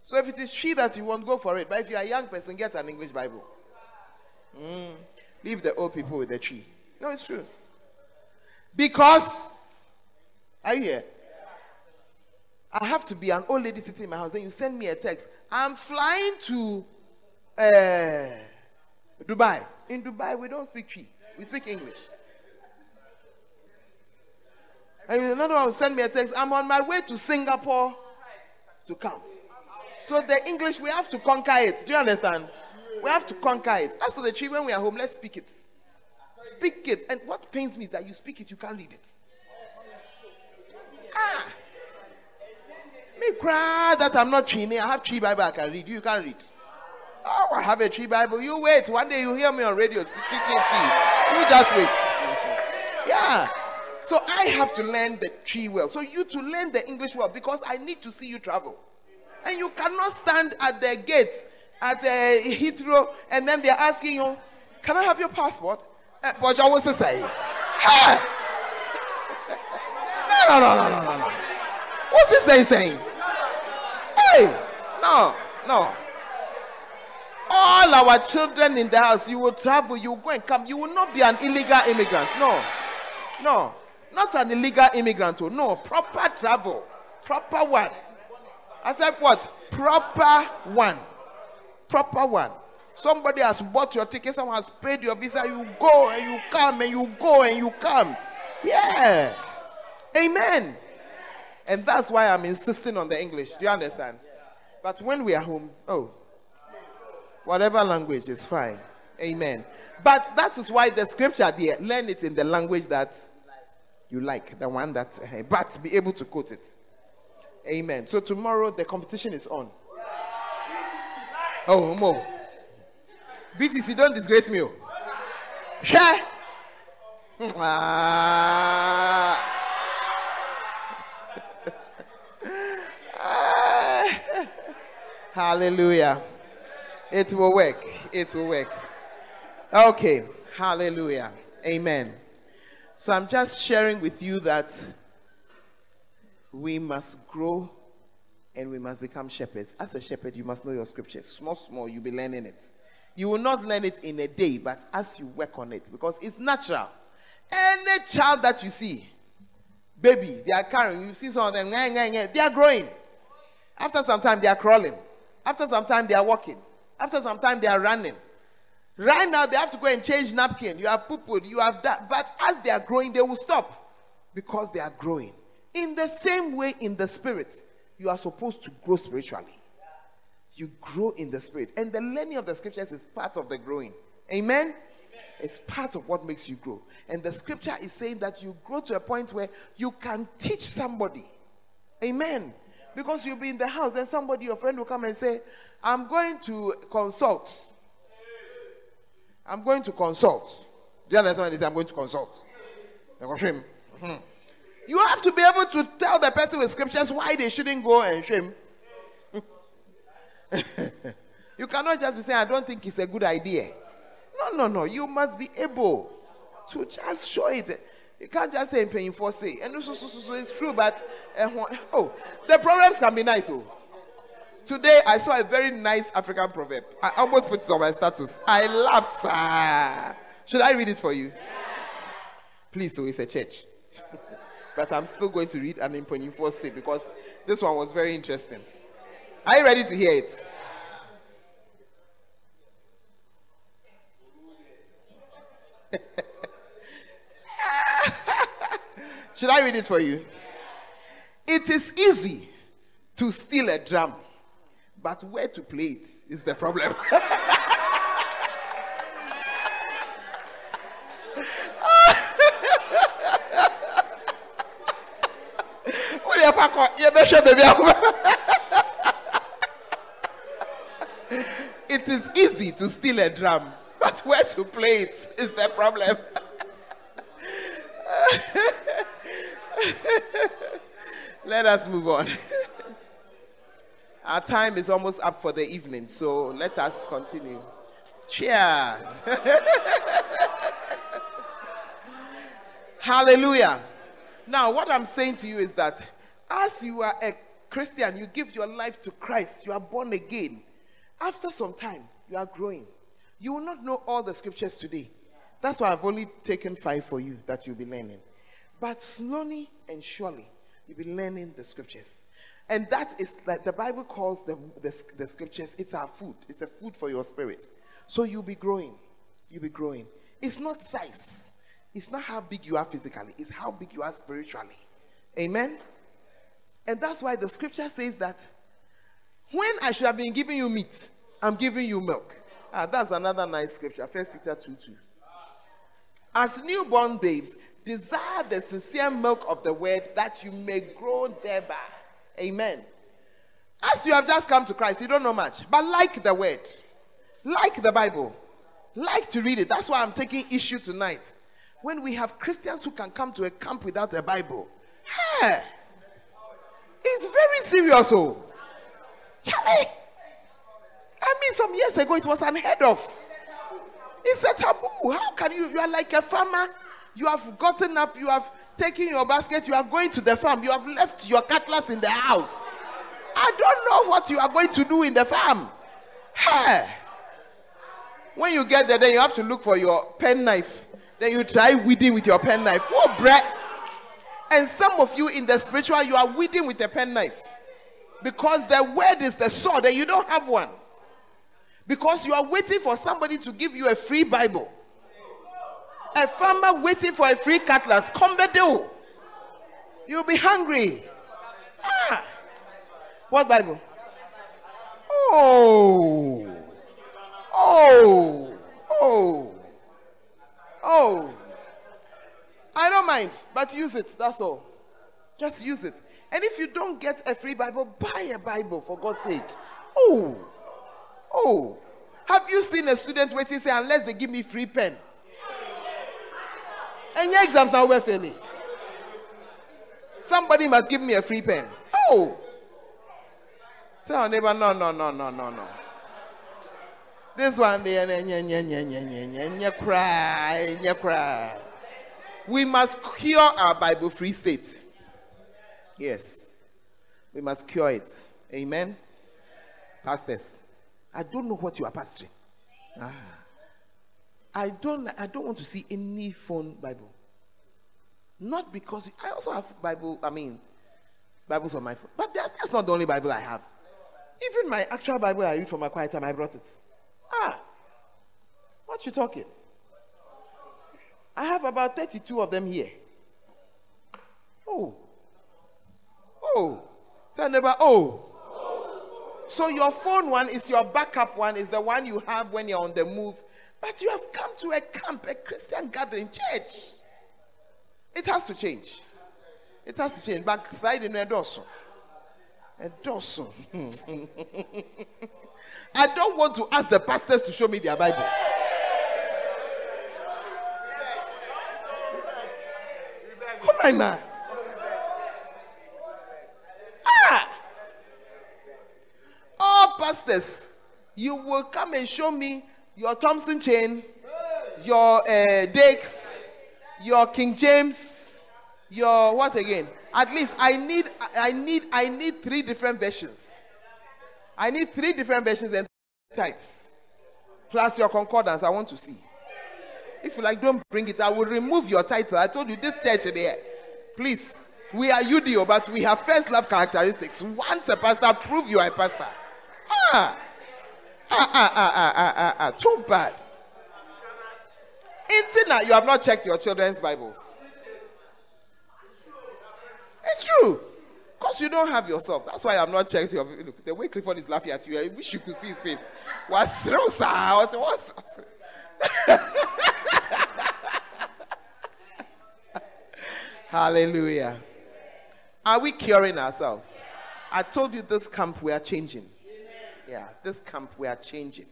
So if it is she that you want, go for it. But if you are a young person, get an English Bible. Mm. Leave the old people with the Twi. No, it's true. Because, are you here? I have to be an old lady sitting in my house. Then you send me a text. I'm flying to uh, Dubai. In Dubai, we don't speak Twi. We speak English. And another one will send me a text. I'm on my way to Singapore to come. So the English, we have to conquer it. Do you understand? We have to conquer it. That's what the Twi, when we are home, let's speak it. Speak it. And what pains me is that you speak it, you can't read it. Ah. Me cry that I'm not Twi. I have Twi Bible I can read. You can't read. Oh, I have a Twi Bible. You wait. One day you hear me on radio Twi. You just wait. Yeah. So I have to learn the Twi well. So you to learn the English well because I need to see you travel. And you cannot stand at the gate at uh, Heathrow and then they're asking you, "Can I have your passport?" Uh, but was to say, hey! no, no, no, no, no, no. What's this saying? Hey, no, no. All our children in the house, you will travel, you will go and come. You will not be an illegal immigrant. No, no, not an illegal immigrant. Oh, no, proper travel, proper one. I said what? Proper one, proper one. Somebody has bought your ticket, someone has paid your visa, you go and you come and you go and you come. Yeah. Amen. And that's why I'm insisting on the English. Do you understand? But when we are home, oh, whatever language is fine. Amen. But that is why the scripture there, learn it in the language that you like, the one that, but be able to quote it. Amen. So tomorrow the competition is on. Oh, Mo. BTC, don't disgrace me. Share. Ah. Hallelujah. It will work. It will work. Okay. Hallelujah. Amen. So I'm just sharing with you that we must grow and we must become shepherds. As a shepherd, you must know your scriptures. Small, small, you'll be learning it. You will not learn it in a day, but as you work on it, because it's natural. Any child that you see, baby, they are carrying, you see some of them, they are growing. After some time, they are crawling. After some time, they are walking. After some time, they are running. Right now, they have to go and change napkin. You have poo you have that. But as they are growing, they will stop because they are growing. In the same way, in the spirit, you are supposed to grow spiritually. You grow in the spirit. And the learning of the scriptures is part of the growing. Amen? It's part of what makes you grow. And the scripture is saying that you grow to a point where you can teach somebody. Amen. Because you'll be in the house, then somebody, your friend, will come and say, I'm going to consult. I'm going to consult. Do you understand what? I'm going to consult. You have to be able to tell the person with scriptures why they shouldn't go and shame. you cannot just be saying, I don't think it's a good idea. No, no, no. You must be able to just show it. You can't just say paying for say. And so, so, so, so it's true, but uh, oh, the proverbs can be nice. Oh. Today I saw a very nice African proverb. I almost put it on my status. I laughed. Ah. Should I read it for you? Please, so oh, it's a church. but I'm still going to read an for say because this one was very interesting. Are you ready to hear it? Should I read it for you? It is easy to steal a drum, but where to play it is the problem. it is easy to steal a drum, but where to play it is the problem. Let us move on. Our time is almost up for the evening, so let us continue. Cheer. Hallelujah. Now, what I'm saying to you is that as you are a Christian, you give your life to Christ, you are born again. After some time, you are growing. You will not know all the scriptures today. That's why I've only taken five for you that you'll be learning. But slowly and surely, you'll be learning the scriptures. And that is like the Bible calls the, the, the scriptures, it's our food. It's the food for your spirit. So you'll be growing. You'll be growing. It's not size. It's not how big you are physically. It's how big you are spiritually. Amen? And that's why the scripture says that when I should have been giving you meat, I'm giving you milk. Ah, that's another nice scripture. First Peter 2 2. As newborn babes, desire the sincere milk of the word that you may grow thereby. Amen. As you have just come to Christ, you don't know much, but like the word, like the Bible, like to read it. That's why I'm taking issue tonight. When we have Christians who can come to a camp without a Bible, hey, it's very serious. Oh, Charlie. I mean, some years ago it was unheard of. It's a taboo. How can you? You are like a farmer. You have gotten up. You have taken your basket. You are going to the farm. You have left your cutlass in the house. I don't know what you are going to do in the farm. Hey. When you get there, then you have to look for your pen knife. Then you try weeding with your pen knife. What bread? And some of you in the spiritual, you are weeding with a penknife. Because the word is the sword and you don't have one. Because you are waiting for somebody to give you a free Bible. A farmer waiting for a free cutlass. Come do. You'll be hungry. Ah. What Bible? Oh. Oh. Oh. Oh. I don't mind, but use it. That's all. Just use it. And if you don't get a free Bible, buy a Bible for God's sake. Oh. Oh, have you seen a student waiting say, unless they give me free pen? And your exams are well failing. Somebody must give me a free pen. Oh. Say our neighbor, no, no, no, no, no, no. This one, then you cry, cry. We must cure our Bible free state. Yes. We must cure it. Amen. Pastors. I don't know what you are pastoring. Ah. I don't I don't want to see any phone Bible. Not because I also have Bible, I mean Bibles on my phone. But that, that's not the only Bible I have. Even my actual Bible I read for my quiet time, I brought it. Ah, what you talking? I have about 32 of them here. Oh, Oh. Tell neighbor, oh. So your phone one is your backup one, is the one you have when you're on the move. But you have come to a camp, a Christian gathering, church. It has to change. It has to change. Backslide in a dorsal. A dorsal. I don't want to ask the pastors to show me their Bibles. Oh man. Ah! All pastors, you will come and show me your Thompson chain, your uh, Dake's, your King James, your what again? At least I need I need I need three different versions. I need three different versions and types. Plus your concordance, I want to see. If you like, don't bring it. I will remove your title. I told you this church there. Please, we are UDO, but we have first love characteristics. Once a pastor, prove you are a pastor. Ah, ah, ah, ah, ah, ah, ah, ah. too bad. Internet, you have not checked your children's Bibles. It's true. Because you don't have yourself. That's why I'm not checked your. Look, the way Clifford is laughing at you, I wish you could see his face. What's wrong, sir? What's, what's, Hallelujah. Are we curing ourselves? I told you this camp we are changing. Yeah, this camp we are changing.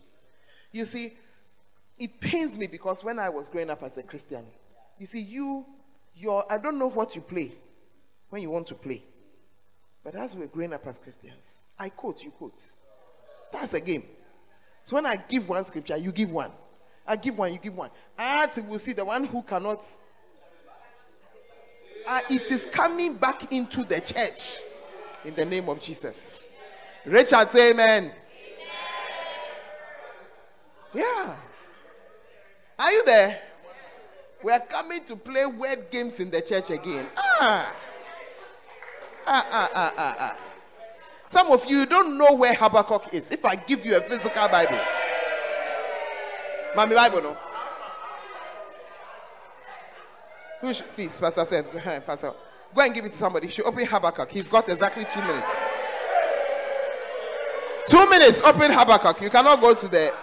You see, it pains me because when I was growing up as a Christian, you see, you, your, I don't know what you play when you want to play. But as we're growing up as Christians, I quote, you quote. That's a game. So when I give one scripture, you give one. I give one, you give one. And we'll see the one who cannot. Uh, it is coming back into the church in the name of Jesus. Richard, say amen. amen. Yeah. Are you there? We are coming to play word games in the church again. Ah. Ah, ah, ah, ah, ah. Some of you don't know where Habakkuk is. If I give you a physical Bible, Mommy Bible, no? Who should, please, Pastor said, Pastor, go and give it to somebody. She open Habakkuk. He's got exactly two minutes. Two minutes, open Habakkuk. You cannot go to the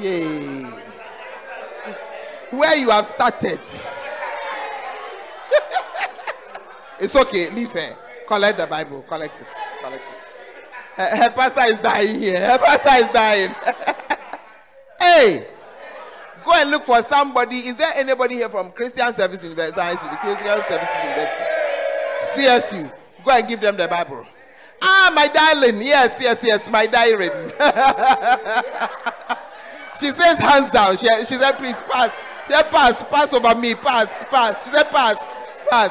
Yay. Where you have started. It's okay. Leave her. Collect the Bible. Collect it. Collect it. Her, her pastor is dying here. Her pastor is dying. hey. Go and look for somebody. Is there anybody here from Christian Service University? Christian Services University. CSU. Go and give them the Bible. Ah, my darling. Yes, yes, yes, my darling. She says hands down. She, she said, please pass. She said, pass, pass over me, pass, pass. She said, pass, pass.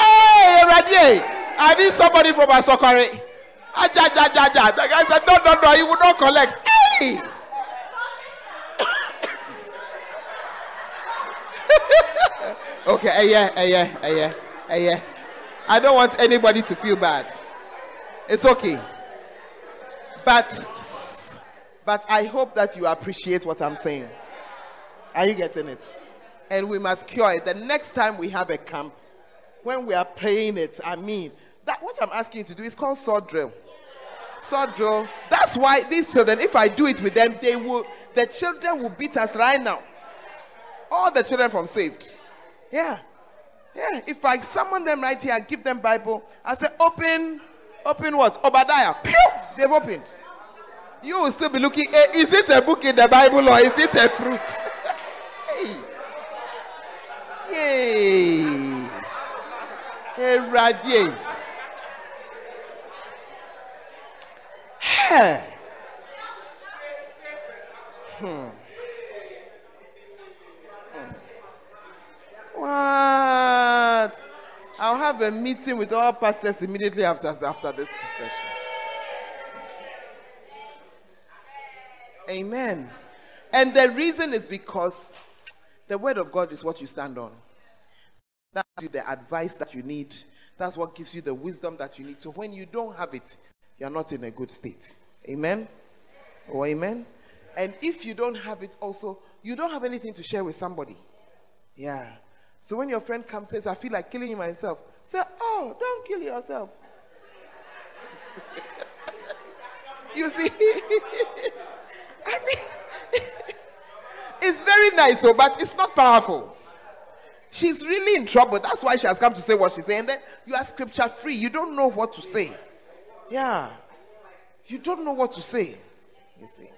Hey, Radie, I need somebody from Asokore. Aja, ja, ja, ja. The guy said, no, no, no, he will not collect. Hey! okay, eh, yeah, eh, yeah, eh, yeah, eh, yeah. I don't want anybody to feel bad. It's okay. But but I hope that you appreciate what I'm saying. Are you getting it? And we must cure it. The next time we have a camp, when we are playing it, I mean, that what I'm asking you to do is called sword drill. Sword drill. That's why these children, if I do it with them, they will the children will beat us right now. All the children from saved. Yeah. Yeah. If I summon them right here, I give them Bible, I say, open, open what? Obadiah. Pew! They've opened you will still be looking. Hey, eh, is it a book in the Bible or is it a fruit? hey. Yay. Hey. Hmm. hmm. What? I'll have a meeting with all pastors immediately after, after this session. Amen. And the reason is because the word of God is what you stand on. That's the advice that you need. That's what gives you the wisdom that you need. So when you don't have it, you're not in a good state. Amen. Oh, amen. And if you don't have it, also, you don't have anything to share with somebody. Yeah. So when your friend comes says, I feel like killing myself, say, Oh, don't kill yourself. you see, I mean, it's very nice, so, but it's not powerful. She's really in trouble. That's why she has come to say what she's saying. Then you are scripture free. You don't know what to say. Yeah. You don't know what to say. You see.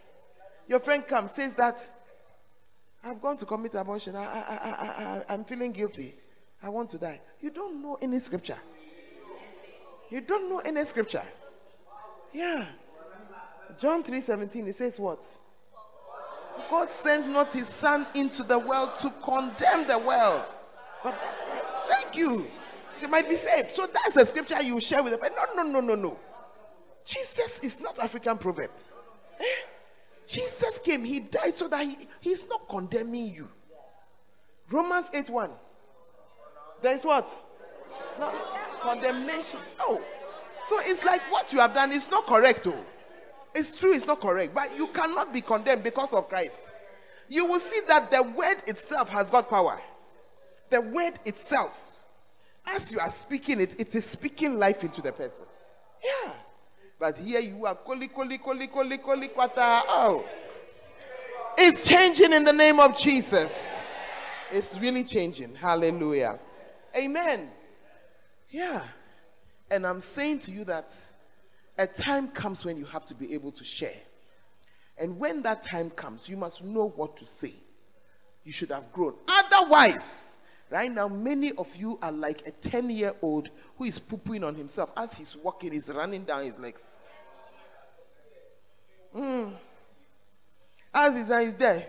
Your friend comes, says that I've gone to commit abortion. I, I, I, I, I'm feeling guilty. I want to die. You don't know any scripture. You don't know any scripture. Yeah. John 3:17, it says what? God sent not his son into the world to condemn the world. But thank you. She might be saved. So that's a scripture you share with her. No, no, no, no, no. Jesus is not African proverb. Eh? Jesus came, he died so that he, he's not condemning you. Romans 8 1. There is what? No, condemnation. Oh. So it's like what you have done is not correct. Oh. It's true, it's not correct. But you cannot be condemned because of Christ. You will see that the word itself has got power. The word itself, as you are speaking it, it is speaking life into the person. Yeah. But here you are, koli, koli, koli, koli, koli, kwata. Oh. It's changing in the name of Jesus. It's really changing. Hallelujah. Amen. Yeah. And I'm saying to you that a time comes when you have to be able to share. And when that time comes, you must know what to say. You should have grown. Otherwise, right now, many of you are like a 10 year old who is pooping on himself. As he's walking, he's running down his legs. Mm. As he's, he's there.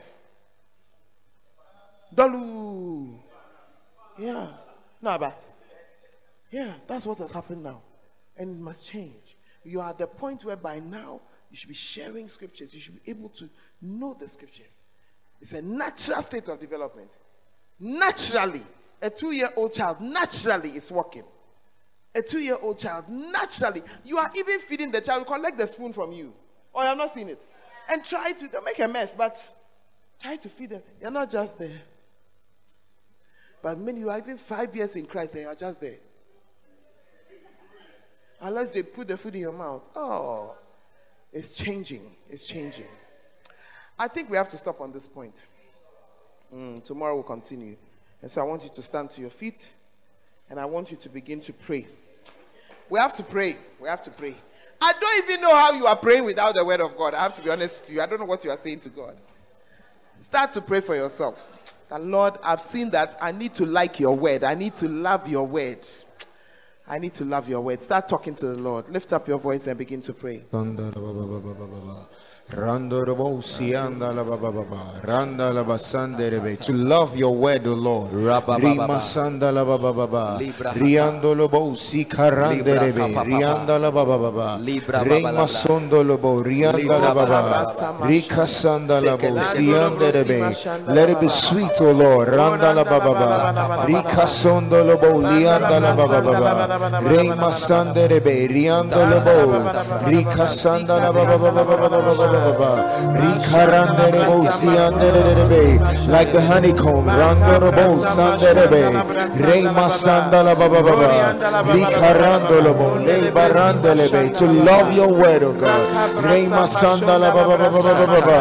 Dolu. Yeah. But yeah, that's what has happened now. And it must change. You are at the point where by now you should be sharing scriptures. You should be able to know the scriptures. It's a natural state of development. Naturally, a two year old child naturally is walking. A two year old child naturally, you are even feeding the child, collect the spoon from you. Oh, I have not seen it. And try to, don't make a mess, but try to feed them. You're not just there. But many, you are even five years in Christ and you are just there. Unless they put the food in your mouth. Oh, it's changing. It's changing. I think we have to stop on this point. Mm, tomorrow we'll continue. And so I want you to stand to your feet and I want you to begin to pray. We have to pray. We have to pray. I don't even know how you are praying without the word of God. I have to be honest with you. I don't know what you are saying to God. Start to pray for yourself. That Lord, I've seen that I need to like your word. I need to love your word. I need to love your word. Start talking to the Lord. Lift up your voice and begin to pray. Randorobo sianda la baba baba randa la basande rebe to love your word O Lord. Rima sanda la baba baba riando lobo si karande rebe rianda la baba baba rima sondo lobo rianda la baba rika sanda la bo siande rebe let it be sweet O Lord. Randa la baba baba rika sondo like the honeycomb randorobo sanderebe reima sandala baba baba rikarandolobo le barandelebe to love your word oh God reima sandala baba baba baba baba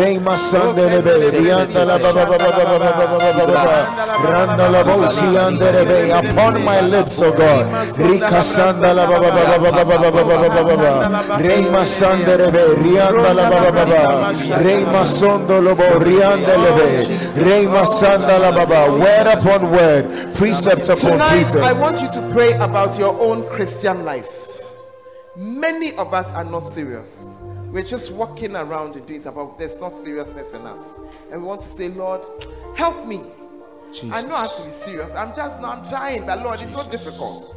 reima sandelebe riandala baba baba baba baba baba randalobo sianderebe upon my lips oh God rikasandala baba baba baba baba baba baba reima sanderebe riandala Sanda la baba baba. Reima sondo lobo. Reima sanda la baba. Word upon word. Precept upon Tonight, precept. I want you to pray about your own Christian life. Many of us are not serious. We're just walking around and doing about there's no seriousness in us. And we want to say, Lord, help me. Jesus. I know I have to be serious. I'm just now I'm trying, but Lord, it's so difficult.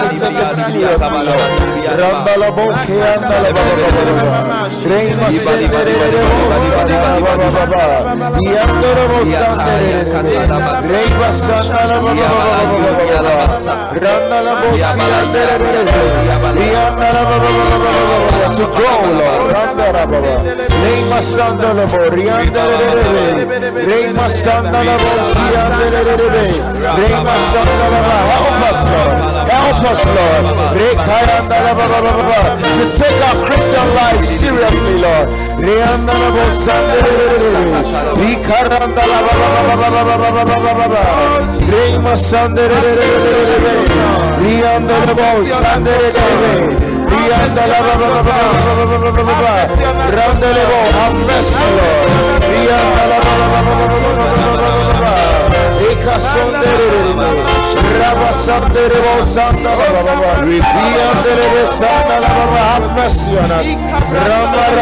Rambala boke To go Lord. Help us Lord. Help us us, Lord, to take our Christian life seriously, Lord. Have mercy, Lord have mercy on us. Rama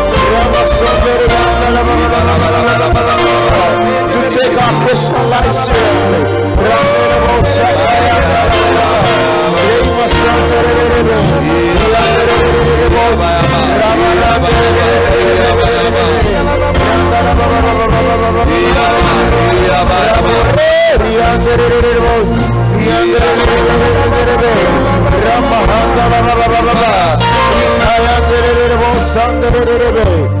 To take our Christian life seriously. Rima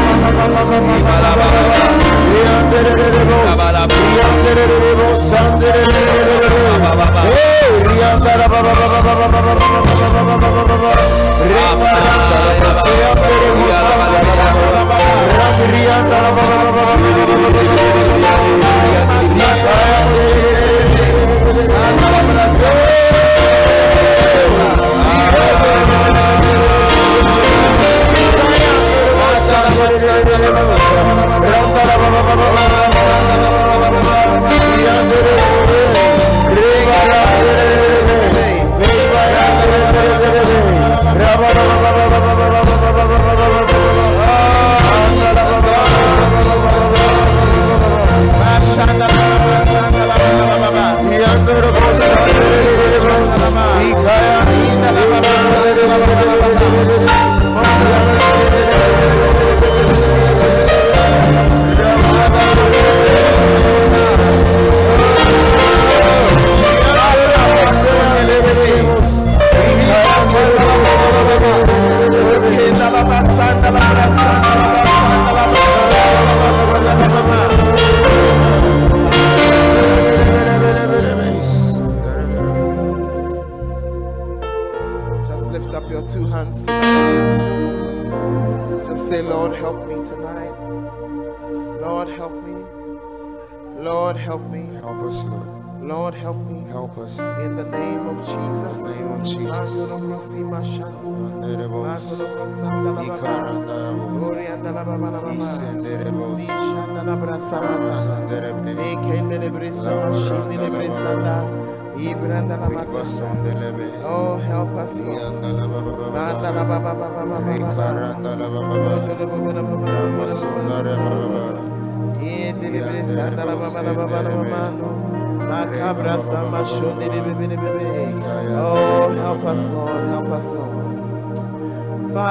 Yeah.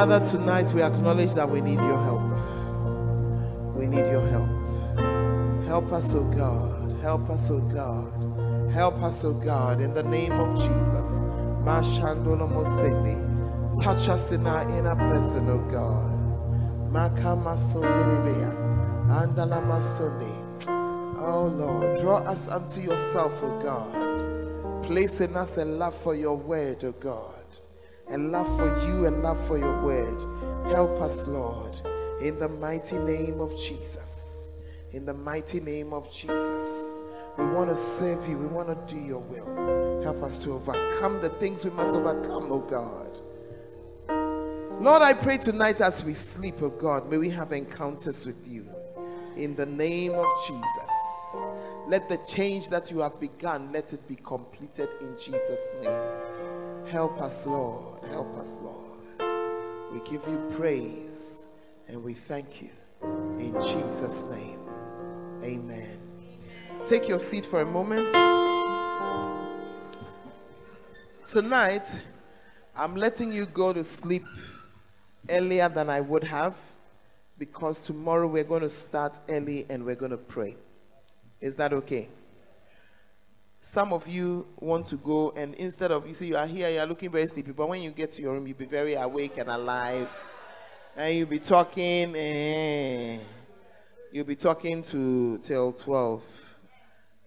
Father, tonight we acknowledge that we need your help. We need your help. Help us, oh God. Help us, oh God. Help us, oh God, in the name of Jesus. Touch us in our inner person, oh God. Oh Lord, draw us unto yourself, oh God. Place in us a love for your word, oh God. A love for you, a love for your word. Help us, Lord, in the mighty name of Jesus. In the mighty name of Jesus. We want to serve you. We want to do your will. Help us to overcome the things we must overcome, oh God. Lord, I pray tonight as we sleep, oh God, may we have encounters with you. In the name of Jesus. Let the change that you have begun, let it be completed in Jesus' name. Help us, Lord. Help us, Lord. We give you praise and we thank you. In Jesus' name. Amen. Take your seat for a moment. Tonight, I'm letting you go to sleep earlier than I would have because tomorrow we're going to start early and we're going to pray. Is that okay? Some of you want to go, and instead of you see, you are here, you are looking very sleepy, but when you get to your room, you'll be very awake and alive, and you'll be talking, eh, you'll be talking to till 12.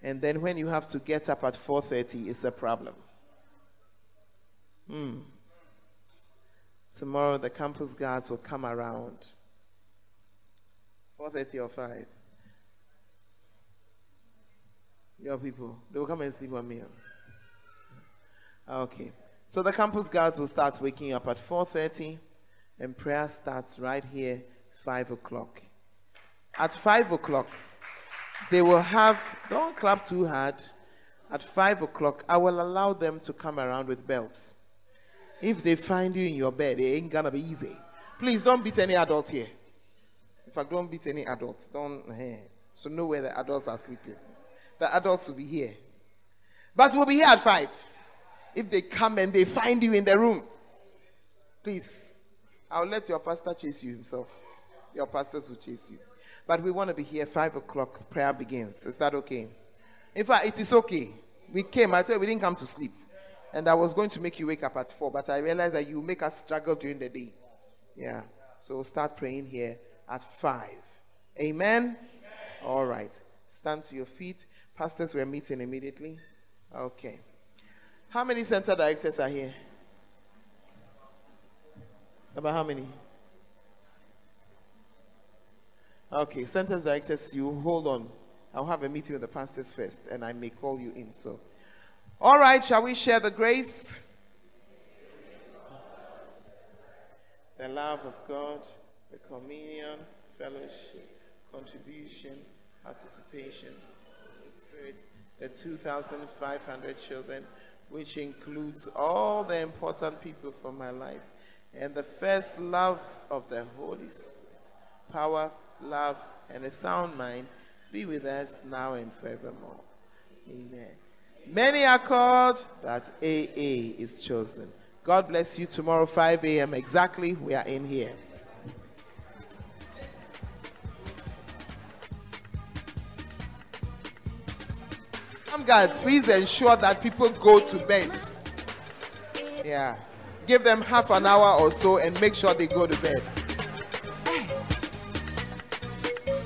And then when you have to get up at 4:30, it's a problem. Hmm. Tomorrow the campus guards will come around. 4:30 or 5. Your people, they will come and sleep on me. Okay. So the campus guards will start waking up at 4:30, and prayer starts right here, 5 o'clock. At 5 o'clock, they will have, don't clap too hard. At 5 o'clock, I will allow them to come around with belts. If they find you in your bed, it ain't gonna be easy. Please don't beat any adult here. In fact, don't beat any adults. Don't, eh. so know where the adults are sleeping. The adults will be here. But we'll be here at 5. If they come and they find you in the room, please, I'll let your pastor chase you himself. Your pastors will chase you. But we want to be here 5 o'clock. Prayer begins. Is that okay? In fact, it is okay. We came, I tell you, we didn't come to sleep. And I was going to make you wake up at 4, but I realized that you make us struggle during the day. Yeah. So start praying here at 5. Amen? All right. Stand to your feet. Pastors, we're meeting immediately. Okay. How many center directors are here? About how many? Okay, center directors, you hold on. I'll have a meeting with the pastors first, and I may call you in. So, all right, shall we share the grace? The love of God, the communion, fellowship, contribution, participation, The 2,500 children, which includes all the important people from my life, and the first love of the Holy Spirit, power, love, and a sound mind be with us now and forevermore. Amen. Many are called, but AA is chosen. God bless you. Tomorrow, 5 a.m. exactly, we are in here. Guards, please ensure that people go to bed. Yeah. Give them half an hour or so and make sure they go to bed.